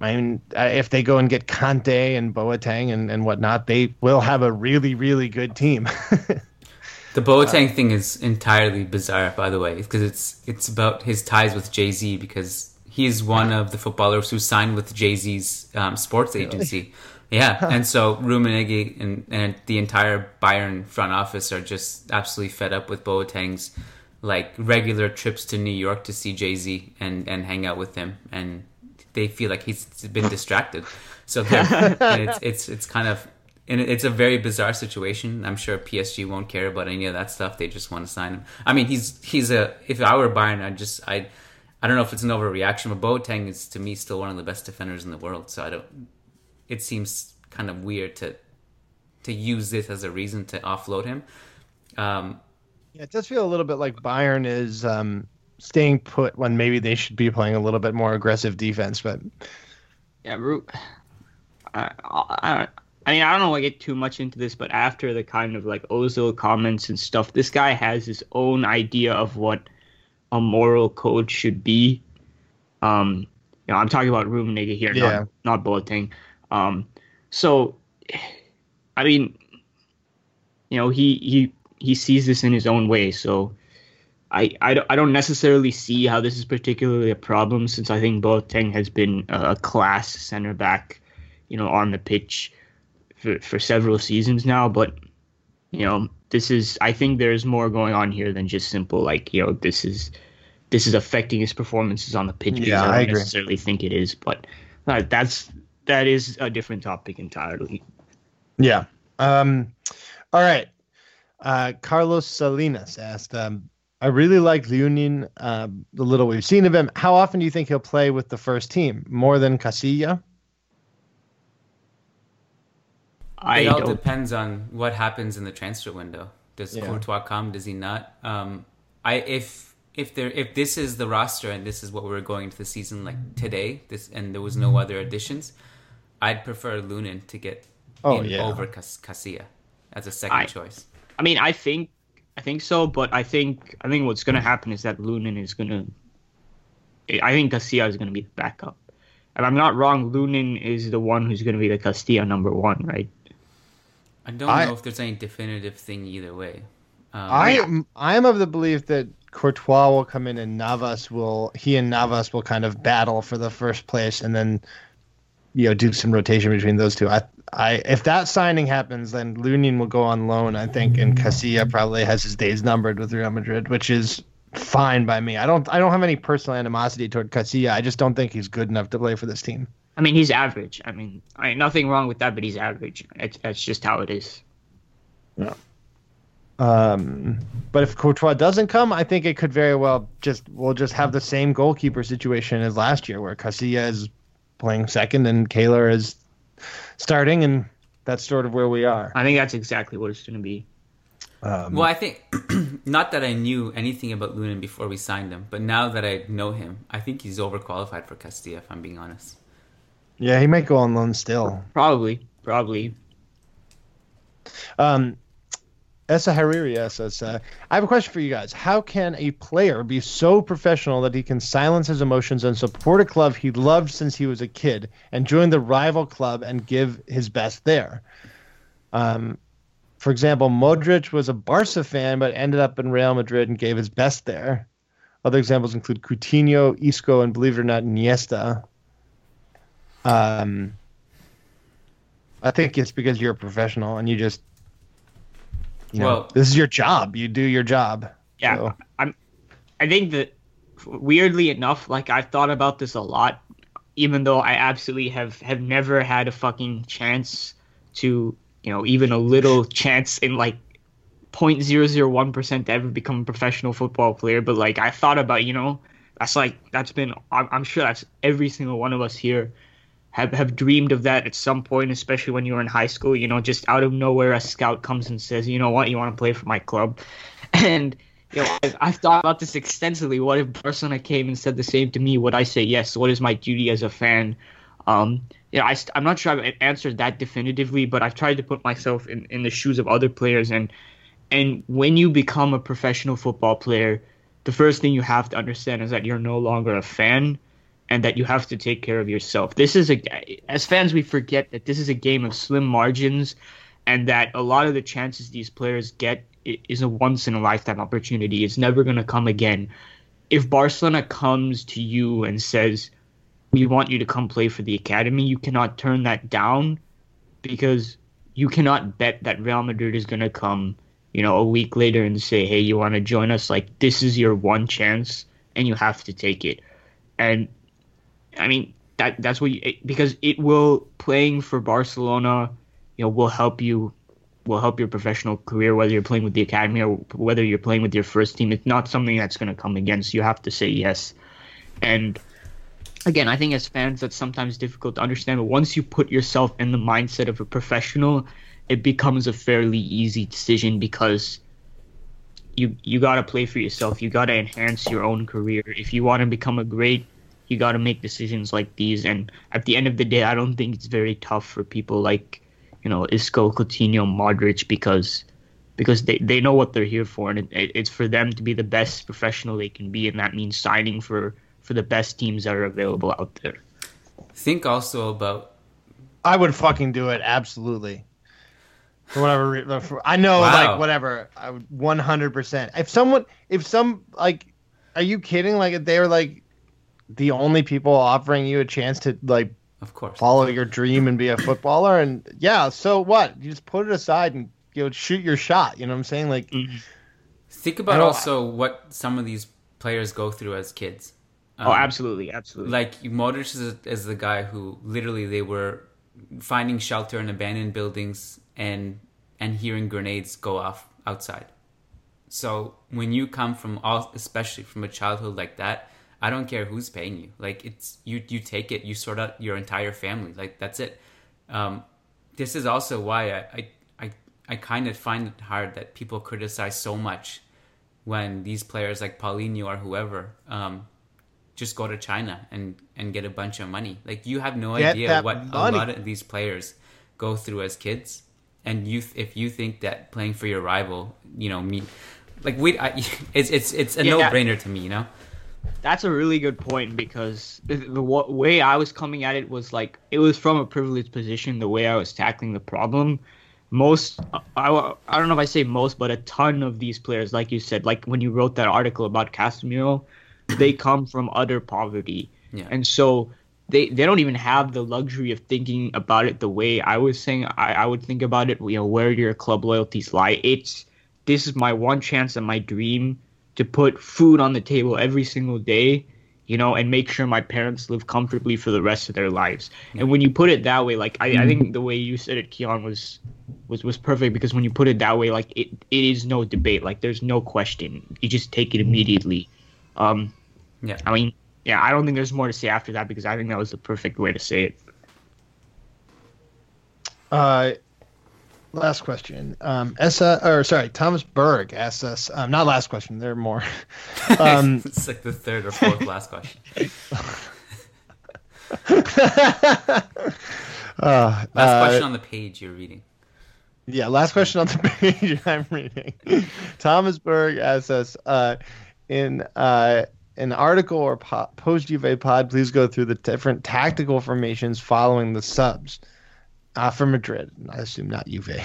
I mean, if they go and get Kante and Boateng and, and whatnot, they will have a really, really good team. the Boateng uh, thing is entirely bizarre, by the way, because it's it's about his ties with Jay Z because he's one of the footballers who signed with Jay Z's um, sports agency. Yeah, and so Rummenigge and, and the entire Bayern front office are just absolutely fed up with Boateng's like regular trips to New York to see Jay Z and and hang out with him, and they feel like he's been distracted. So it's it's it's kind of and it's a very bizarre situation. I'm sure PSG won't care about any of that stuff. They just want to sign him. I mean, he's he's a. If I were Bayern, I'd just I I don't know if it's an overreaction, but Boateng is to me still one of the best defenders in the world. So I don't. It seems kind of weird to to use this as a reason to offload him. Um, yeah, it does feel a little bit like Bayern is um, staying put when maybe they should be playing a little bit more aggressive defense. But yeah, Root. I, I, I mean, I don't want to get too much into this, but after the kind of like Ozil comments and stuff, this guy has his own idea of what a moral code should be. Um, you know, I'm talking about Rummenigge here, yeah. not not Boateng. Um, so, I mean, you know, he he he sees this in his own way. So I, I, I don't necessarily see how this is particularly a problem since I think Boateng has been a class center back you know, on the pitch for, for several seasons now. But you know, this is I think there's more going on here than just simple like you know this is this is affecting his performances on the pitch. Yeah, I don't I necessarily think it is, but uh, that's that is a different topic entirely. Yeah. Um, all right. Uh, Carlos Salinas asked, um, I really like Lunin, uh, the little we've seen of him. How often do you think he'll play with the first team? More than Casilla? I it all don't. depends on what happens in the transfer window. Does Yeah. Courtois come? Does he not? Um, I if if there if this is the roster and this is what we're going into the season like today, this and there was no other additions, I'd prefer Lunin to get Oh, in yeah. over Cas- Casilla as a second I- choice. I mean, I think I think so, but I think I think what's going to happen is that Lunin is going to. I think Casilla is going to be the backup. And I'm not wrong. Lunin is the one who's going to be the Castilla number one, right? I don't I- know if there's any definitive thing either way. Um, I am I am of the belief that Courtois will come in and Navas will he and Navas will kind of battle for the first place and then you know do some rotation between those two. I I if that signing happens then Lunin will go on loan I think and Casilla probably has his days numbered with Real Madrid which is fine by me. I don't I don't have any personal animosity toward Casilla. I just don't think he's good enough to play for this team. I mean, he's average. I mean, I mean, nothing wrong with that, but he's average. It's, that's just how it is. Um, but if Courtois doesn't come, I think it could very well just we'll just have the same goalkeeper situation as last year, where Casilla is playing second and Keylor is starting, and that's sort of where we are. I think that's exactly what it's going to be. Um, Well, I think not that I knew anything about Lunin before we signed him, but now that I know him, I think he's overqualified for Castilla. If I'm being honest. Yeah, he might go on loan still. Probably, probably. Um, Essa Hariri says, uh, I have a question for you guys. How can a player be so professional that he can silence his emotions and support a club he loved since he was a kid and join the rival club and give his best there? Um, for example, Modric was a Barca fan but ended up in Real Madrid and gave his best there. Other examples include Coutinho, Isco, and believe it or not, Iniesta. Um, I think it's because you're a professional and you just, you know, Well- this is your job. You do your job. Yeah, So- I'm. I think that weirdly enough, like I've thought about this a lot, even though I absolutely have have never had a fucking chance to, you know, even a little chance in like 0.001 percent to ever become a professional football player. But like I thought about, you know, that's like that's been. I'm, I'm sure that's every single one of us here have have dreamed of that at some point, especially when you were in high school. You know, just out of nowhere, a scout comes and says, "You know what? You want to play for my club," and you know, I've, I've thought about this extensively. What if Barcelona came and said the same to me? Would I say yes? What is my duty as a fan? Um, you know, I, I'm not sure I've answered that definitively, but I've tried to put myself in, in the shoes of other players. And and when you become a professional football player, the first thing you have to understand is that you're no longer a fan, and that you have to take care of yourself. This is a as fans we forget that this is a game of slim margins, and that a lot of the chances these players get is a once in a lifetime opportunity. It's never going to come again. If Barcelona comes to you and says, "We want you to come play for the academy," you cannot turn that down because you cannot bet that Real Madrid is going to come, you know, a week later and say, "Hey, you want to join us?" Like this is your one chance, and you have to take it. And I mean that that's what you, because it will playing for Barcelona, you know, will help you will help your professional career whether you're playing with the academy or whether you're playing with your first team. It's not something that's going to come against. You have to say yes. And again, I think as fans that's sometimes difficult to understand. But once you put yourself in the mindset of a professional, it becomes a fairly easy decision because you you got to play for yourself. You got to enhance your own career. If you want to become a great, you got to make decisions like these. And at the end of the day, I don't think it's very tough for people like you know Isco, Coutinho, Modric because because they, they know what they're here for, and it, it, it's for them to be the best professional they can be, and that means signing for for the best teams that are available out there. Think also about I would fucking do it absolutely. For whatever, re- for- I know, Wow. like whatever. I would one hundred percent. If someone, if some, like, are you kidding? Like, if they were like the only people offering you a chance to like Of course. Follow your dream and be a footballer. And yeah, so what? You just put it aside and you know, shoot your shot. You know what I'm saying? Like, think about also what some of these players go through as kids. Um, oh, absolutely, absolutely. Like Modric is, is the guy who literally they were finding shelter in abandoned buildings and and hearing grenades go off outside. So when you come from all, especially from a childhood like that, I don't care who's paying you. Like it's you, you take it, you sort out your entire family. Like that's it. Um, this is also why I, I, I, I kind of find it hard that people criticize so much when these players like Paulinho or whoever um, just go to China and and get a bunch of money. Like you have no Get idea what money. a lot of these players go through as kids. And you, if you think that playing for your rival, you know, me, like we, I, it's it's it's a Yeah. no brainer to me, you know. That's a really good point because the, the way I was coming at it was like it was from a privileged position. The way I was tackling the problem, most I, I don't know if I say most, but a ton of these players, like you said, like when you wrote that article about Casemiro, they come from utter poverty, Yeah. and so they they don't even have the luxury of thinking about it the way I was saying I, I would think about it. You know, where your club loyalties lie. It's this is my one chance and my dream to put food on the table every single day, you know, and make sure my parents live comfortably for the rest of their lives. And when you put it that way, like I, I think the way you said it, Kiyan, was was was perfect because when you put it that way, like it, it is no debate. Like there's no question. You just take it immediately. Um Yeah. I mean, yeah, I don't think there's more to say after that because I think that was the perfect way to say it. Uh, last question. Um, Essa, or sorry, Thomas Berg asks us. Um, not last question. There are more. Um, it's like the third or fourth last question. uh, Last uh, question on the page you're reading. Yeah, last question on the page I'm reading. Thomas Berg asks us uh, in uh, an article or po- post Juve pod, please go through the different tactical formations following the subs uh, for Madrid. I assume not Juve.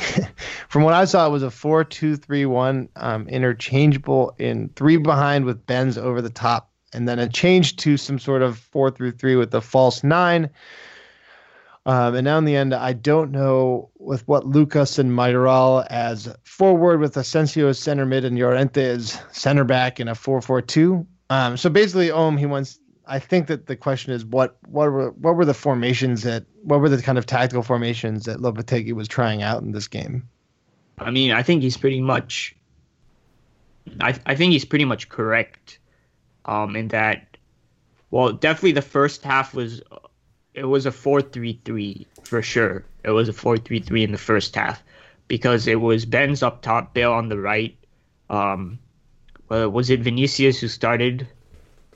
From what I saw, it was a 4 2 3 1 um, interchangeable in three behind with Benz over the top, and then a change to some sort of 4 through 3 with the false nine. Um, and now in the end, I don't know with what Lucas and Mayoral as forward with Asensio as center mid and Llorente as center back in a 4-4-2. Um, so basically, Om, he wants. I think that the question is what what were what were the formations that what were the kind of tactical formations that Lopetegui was trying out in this game? I mean, I think he's pretty much. I I think he's pretty much correct, um, in that. Well, definitely the first half was, it was a four three three for sure. It was a four three three in the first half, because it was Ben's up top, Bale on the right. Um, well, was it Vinicius who started?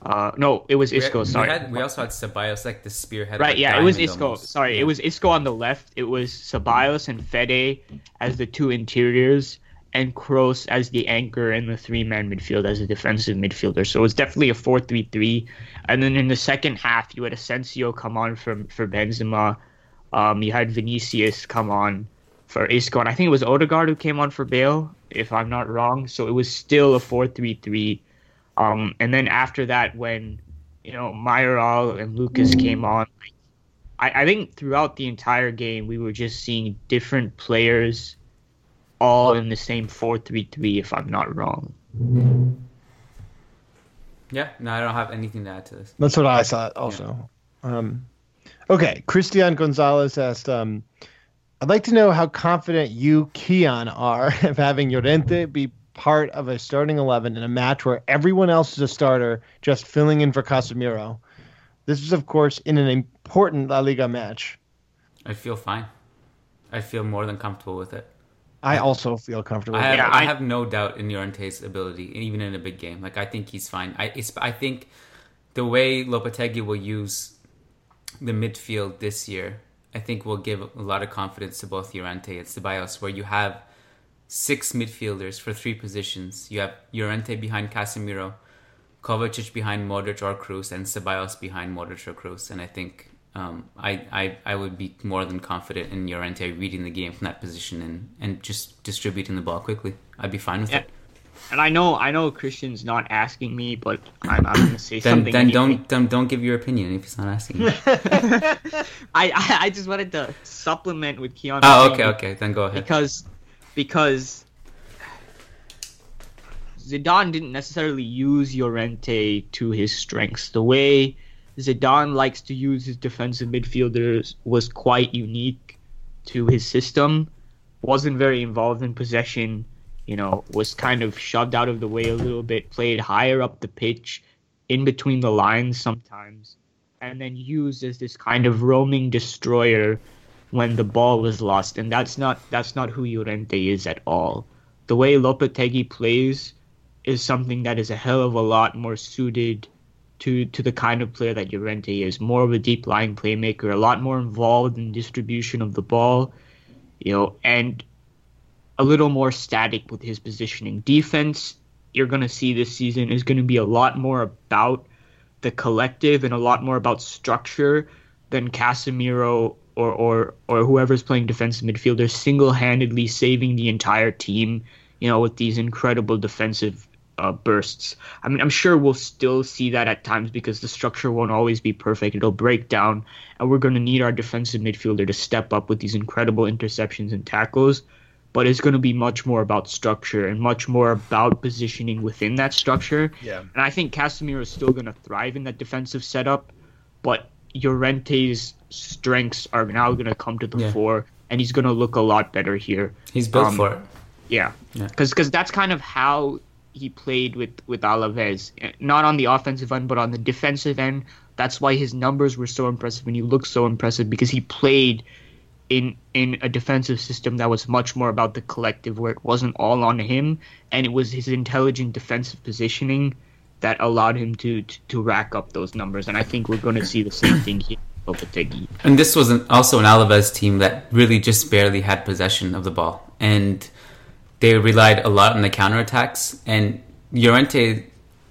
Uh, no, it was Isco. we, sorry, had, we also had Ceballos like the spearhead. Right, yeah, it was Isco. almost. Sorry, Yeah. it was Isco on the left. It was Ceballos and Fede as the two interiors, and Kroos as the anchor and the three-man midfield as a defensive midfielder. So it was definitely a 4-3-3. And then in the second half, you had Asensio come on for for Benzema. Um, you had Vinicius come on for Isco, and I think it was Odegaard who came on for Bale, if I'm not wrong. So it was still a 4-3-3. Um, and then after that, when you know Mayoral and Lucas came on, I, I think throughout the entire game we were just seeing different players, all in the same four-three-three. If I'm not wrong. Yeah, no, I don't have anything to add to this. That's what I thought also. Um, okay, Christian Gonzalez asked, um, I'd like to know how confident you, Kiyan, are of having Llorente be part of a starting 11 in a match where everyone else is a starter, just filling in for Casemiro. This is, of course, in an important La Liga match. I feel fine. I feel more than comfortable with it. I also feel comfortable. I have, Yeah, I, I- have no doubt in Llorente's ability, even in a big game. Like I think he's fine. I it's, I think the way Lopetegui will use the midfield this year, I think will give a lot of confidence to both Llorente and Ceballos, where you have six midfielders for three positions. You have Llorente behind Casemiro, Kovacic behind Modric or Kroos, and Ceballos behind Modric or Kroos. And I think um, I, I I would be more than confident in Llorente reading the game from that position and, and just distributing the ball quickly. I'd be fine with Yeah. it. and I know I know Christian's not asking me, but I'm, I'm gonna say then, something. Then don't, don't don't give your opinion if he's not asking. you. I, I I just wanted to supplement with Kiyan. oh, okay, okay. Then go ahead. Because because Zidane didn't necessarily use Llorente to his strengths. The way Zidane likes to use his defensive midfielders was quite unique to his system. Wasn't very involved in possession. You know, was kind of shoved out of the way a little bit. Played higher up the pitch, in between the lines sometimes, and then used as this kind of roaming destroyer when the ball was lost. And that's not that's not who Llorente is at all. The way Lopetegui plays is something that is a hell of a lot more suited to to the kind of player that Llorente is. More of a deep lying playmaker, a lot more involved in distribution of the ball, you know, and a little more static with his positioning. Defense, you're gonna see this season is gonna be a lot more about the collective and a lot more about structure than Casemiro or or or whoever's playing defensive midfielder single handedly saving the entire team, you know, with these incredible defensive uh, bursts. I mean, I'm sure we'll still see that at times because the structure won't always be perfect. It'll break down, and we're going to need our defensive midfielder to step up with these incredible interceptions and tackles. But it's going to be much more about structure and much more about positioning within that structure. Yeah. And I think Casemiro is still going to thrive in that defensive setup, but Llorente's strengths are now going to come to the Yeah. fore, and he's going to look a lot better here. He's built Um, for it. Yeah, Yeah. because that's kind of how he played with with Alaves, not on the offensive end, but on the defensive end. That's why his numbers were so impressive and he looked so impressive because he played in in a defensive system that was much more about the collective, where it wasn't all on him, and it was his intelligent defensive positioning that allowed him to to, to rack up those numbers. And I think we're going to see the same thing here. Lopetegui. And this was an, also an Alaves team that really just barely had possession of the ball. And they relied a lot on the counterattacks. And Llorente,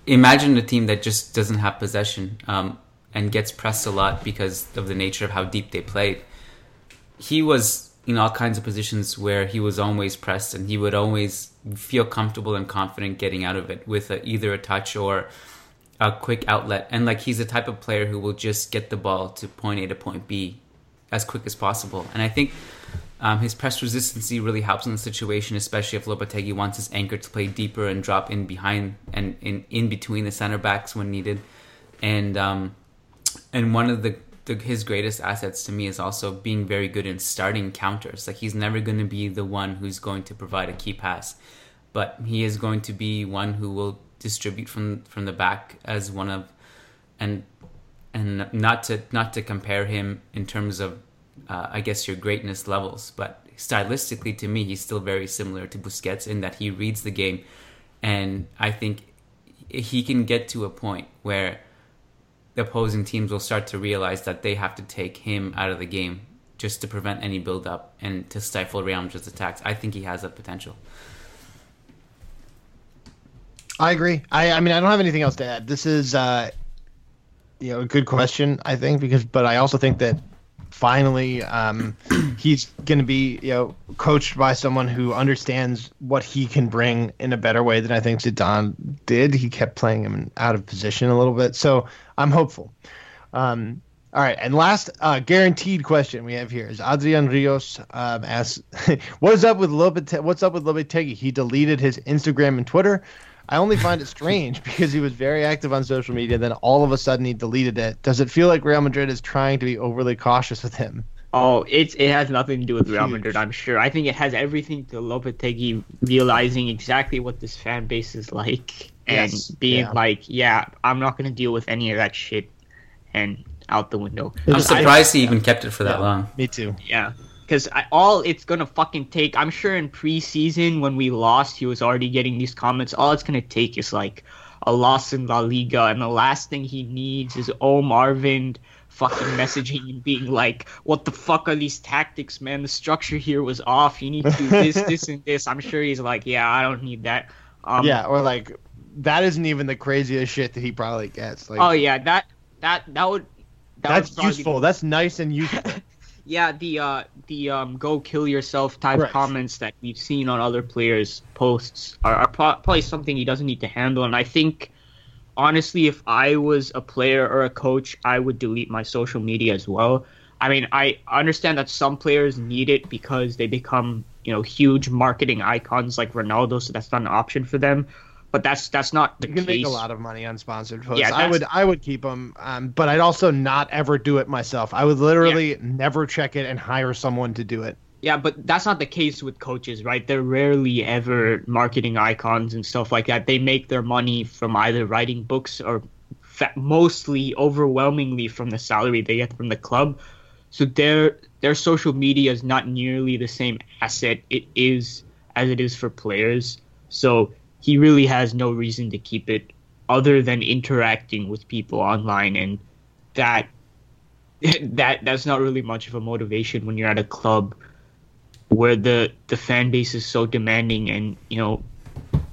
imagine a team that just doesn't have possession um, and gets pressed a lot because of the nature of how deep they played. He was in all kinds of positions where he was always pressed and he would always feel comfortable and confident getting out of it with a, either a touch or a quick outlet. And like he's the type of player who will just get the ball to point A to point B as quick as possible. And I think um, his press resistance really helps in the situation, especially if Lopetegui wants his anchor to play deeper and drop in behind and in, in between the center backs when needed. And um, and one of the, the his greatest assets to me is also being very good in starting counters. Like he's never going to be the one who's going to provide a key pass, but he is going to be one who will distribute from from the back as one of and and not to not to compare him in terms of uh, I guess your greatness levels, but stylistically to me he's still very similar to Busquets in that he reads the game, and I think he can get to a point where the opposing teams will start to realize that they have to take him out of the game just to prevent any build up and to stifle Madrid's attacks. I think he has that potential. I agree. I, I mean, I don't have anything else to add. This is, uh, you know, a good question. I think because, but I also think that finally um, he's going to be, you know, coached by someone who understands what he can bring in a better way than I think Zidane did. He kept playing him out of position a little bit, so I'm hopeful. Um, all right, and last uh, guaranteed question we have here is Adrian Rios um, asks, "What is up with Lopete- What's up with Lopetegui? He deleted his Instagram and Twitter. I only find it strange because he was very active on social media. Then all of a sudden he deleted it. Does it feel like Real Madrid is trying to be overly cautious with him? Oh, it's it has nothing to do with Real Madrid, I'm sure. I think it has everything to Lopetegui realizing exactly what this fan base is like and Yes, being yeah. like, yeah, I'm not gonna deal with any of that shit, and out the window. I'm I- surprised he even kept it for that Yeah. long. Me too. Yeah, because all it's gonna fucking take. I'm sure in preseason when we lost, he was already getting these comments. All it's gonna take is like a loss in La Liga, and the last thing he needs is Oh Marvin fucking messaging and being like, "What the fuck are these tactics, man? The structure here was off. You need to do this, this, and this." I'm sure he's like, "Yeah, I don't need that." Um, yeah, or like that isn't even the craziest shit that he probably gets. Like, Oh yeah, that that that would. That that's would probably be useful. That's nice and useful. yeah, the uh, the um, "go kill yourself" type Right. comments that we've seen on other players' posts are, are pro- probably something he doesn't need to handle. And I think, honestly, if I was a player or a coach, I would delete my social media as well. I mean, I understand that some players need it because they become, you know, huge marketing icons like Ronaldo, so that's not an option for them. But that's that's not the You can case. make a lot of money on sponsored posts. Yeah, I would I would keep them, um, but I'd also not ever do it myself. I would literally never check it and hire someone to do it. Yeah, but that's not the case with coaches, right? They're rarely ever marketing icons and stuff like that. They make their money from either writing books or fa- mostly, overwhelmingly, from the salary they get from the club. So their their social media is not nearly the same asset it is as it is for players. So he really has no reason to keep it other than interacting with people online and that that that's not really much of a motivation when you're at a club where the the fan base is so demanding and you know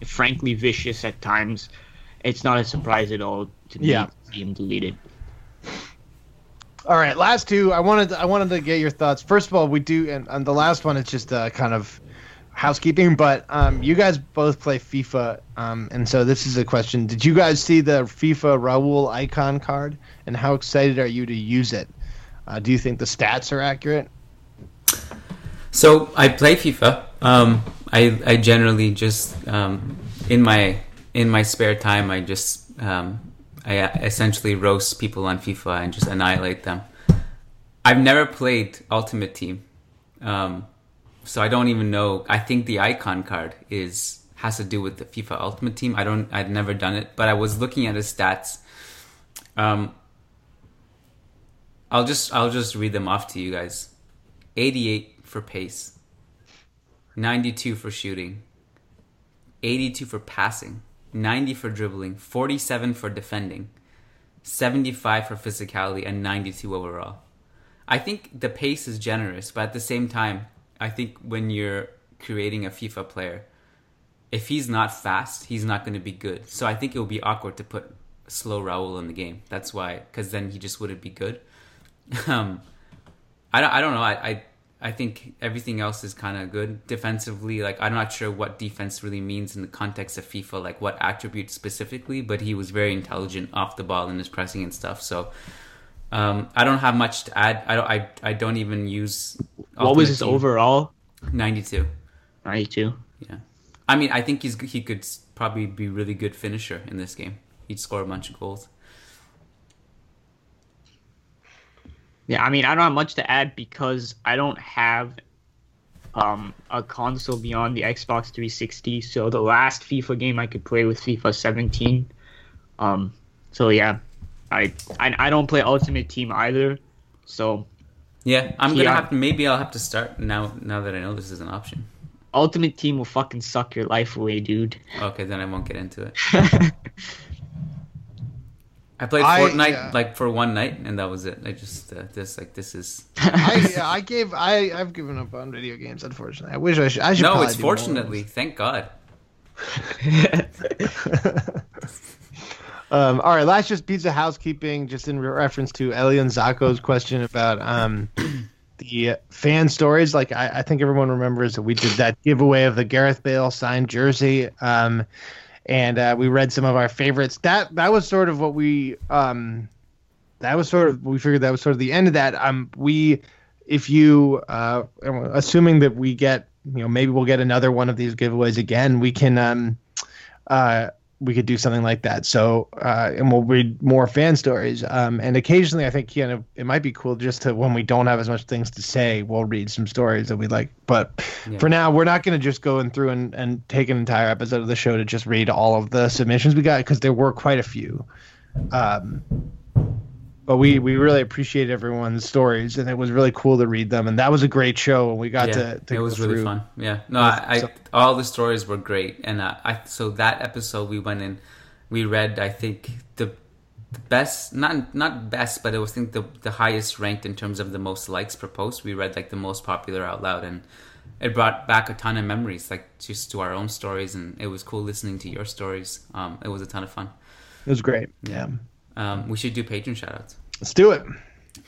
frankly vicious at times it's not a surprise at all to me Yeah. to see him deleted All right, last two. I wanted to, I wanted to get your thoughts. First of all, we do, and, and the last one is just uh, kind of housekeeping. But um, you guys both play FIFA, um, and so this is a question: Did you guys see the FIFA Raul icon card, and how excited are you to use it? Uh, do you think the stats are accurate? So I play FIFA. Um, I I generally just um, in my in my spare time I just um, I essentially roast people on FIFA and just annihilate them. I've never played Ultimate Team, um, so I don't even know. I think the icon card is has to do with the FIFA Ultimate Team. I don't. I'd never done it, but I was looking at his stats. Um, I'll just I'll just read them off to you guys. 88 for pace, 92 for shooting, 82 for passing, 90 for dribbling, 47 for defending, 75 for physicality, and 92 overall. I think the pace is generous, but at the same time, I think when you're creating a FIFA player, if he's not fast, he's not going to be good. So I think it would be awkward to put slow Raul in the game. That's why, because then he just wouldn't be good. um, I don't, I don't know. I, I, I think everything else is kind of good defensively. Like I'm not sure what defense really means in the context of FIFA, like what attributes specifically. But he was very intelligent off the ball in his pressing and stuff. So um, I don't have much to add. I don't. I, I don't even use. what was his Team. overall Ninety-two. 92 Yeah. I mean, I think he's he could probably be really good finisher in this game. He'd score a bunch of goals. Yeah i mean i don't have much to add because i don't have um, a console beyond the xbox 360 so the last fifa game i could play with fifa 17 um, so yeah I, I i don't play ultimate team either so Yeah, I'm gonna have to. Maybe I'll have to start now. Now that I know this is an option. ultimate team will fucking suck your life away dude Okay, then I won't get into it. I played I- Fortnite yeah. like for one night, and that was it. I just uh, this like this is I, yeah, I gave I I've given up on video games. Unfortunately, I wish I should. I should no. It's fortunately, thank God. Um, all right, last just piece of housekeeping, just in reference to Elian Zako's question about um, the fan stories. Like I, I think everyone remembers that we did that giveaway of the Gareth Bale signed jersey, um, and uh, we read some of our favorites. That that was sort of what we um, that was sort of we figured that was sort of the end of that. Um, we if you uh, assuming that we get you know maybe we'll get another one of these giveaways again, we can um, uh, we could do something like that. So, uh, and we'll read more fan stories. Um, and occasionally, I think you know it might be cool just to when we don't have as much things to say, we'll read some stories that we like. But Yeah. for now, we're not going to just go in through and, and take an entire episode of the show to just read all of the submissions we got because there were quite a few. Um, but we we really appreciate everyone's stories, and it was really cool to read them. And that was a great show, and we got yeah, to, to it was really through. fun. Yeah, no, I, I all the stories were great, and uh, I so that episode we went in, we read I think the, the best, not not best, but it was I think the the highest ranked in terms of the most likes per post. We read like the most popular out loud, and it brought back a ton of memories, like just to our own stories, and it was cool listening to your stories. Um, it was a ton of fun. It was great. Yeah, Um, we should do patron shoutouts. let's do it.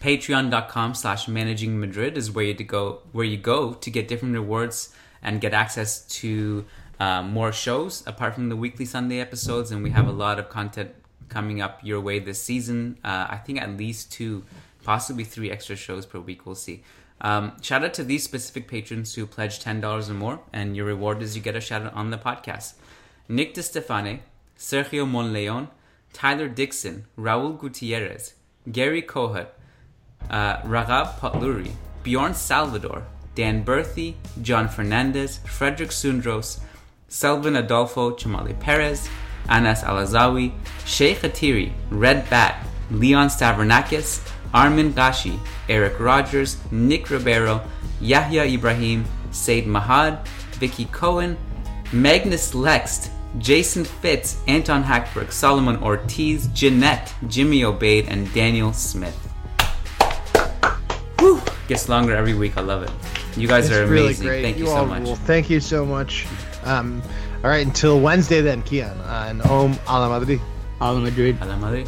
Patreon.com slash managing Madrid is where you to go where you go to get different rewards and get access to uh, more shows apart from the weekly Sunday episodes. And we have a lot of content coming up your way this season. Uh, I think at least two, possibly three extra shows per week. We'll see. Um, shout out to these specific patrons who pledge $10 or more, and your reward is you get a shout out on the podcast. Nick DeStefane, Sergio Monleon, Tyler Dixon, Raul Gutierrez, Gary Kohut, uh, Ragab Potluri, Bjorn Salvador, Dan Berthy, John Fernandez, Frederick Sundros, Selvin Adolfo Chamale Perez, Anas Alazawi, Sheikh Atiri, Red Bat, Leon Stavronakis, Armin Gashi, Eric Rogers, Nick Ribeiro, Yahya Ibrahim, Said Mahad, Vicky Cohen, Magnus Lext, Jason Fitz, Anton Hackberg, Solomon Ortiz, Jeanette, Jimmy Obaid, and Daniel Smith. Whew. Gets longer every week. I love it. You guys It's are really amazing. great. Thank you, you so all much. rule. Thank you so much. Um, all right, until Wednesday then, Kiyan. Uh, and Om a la Madrid. Al Madrid. A la Madrid.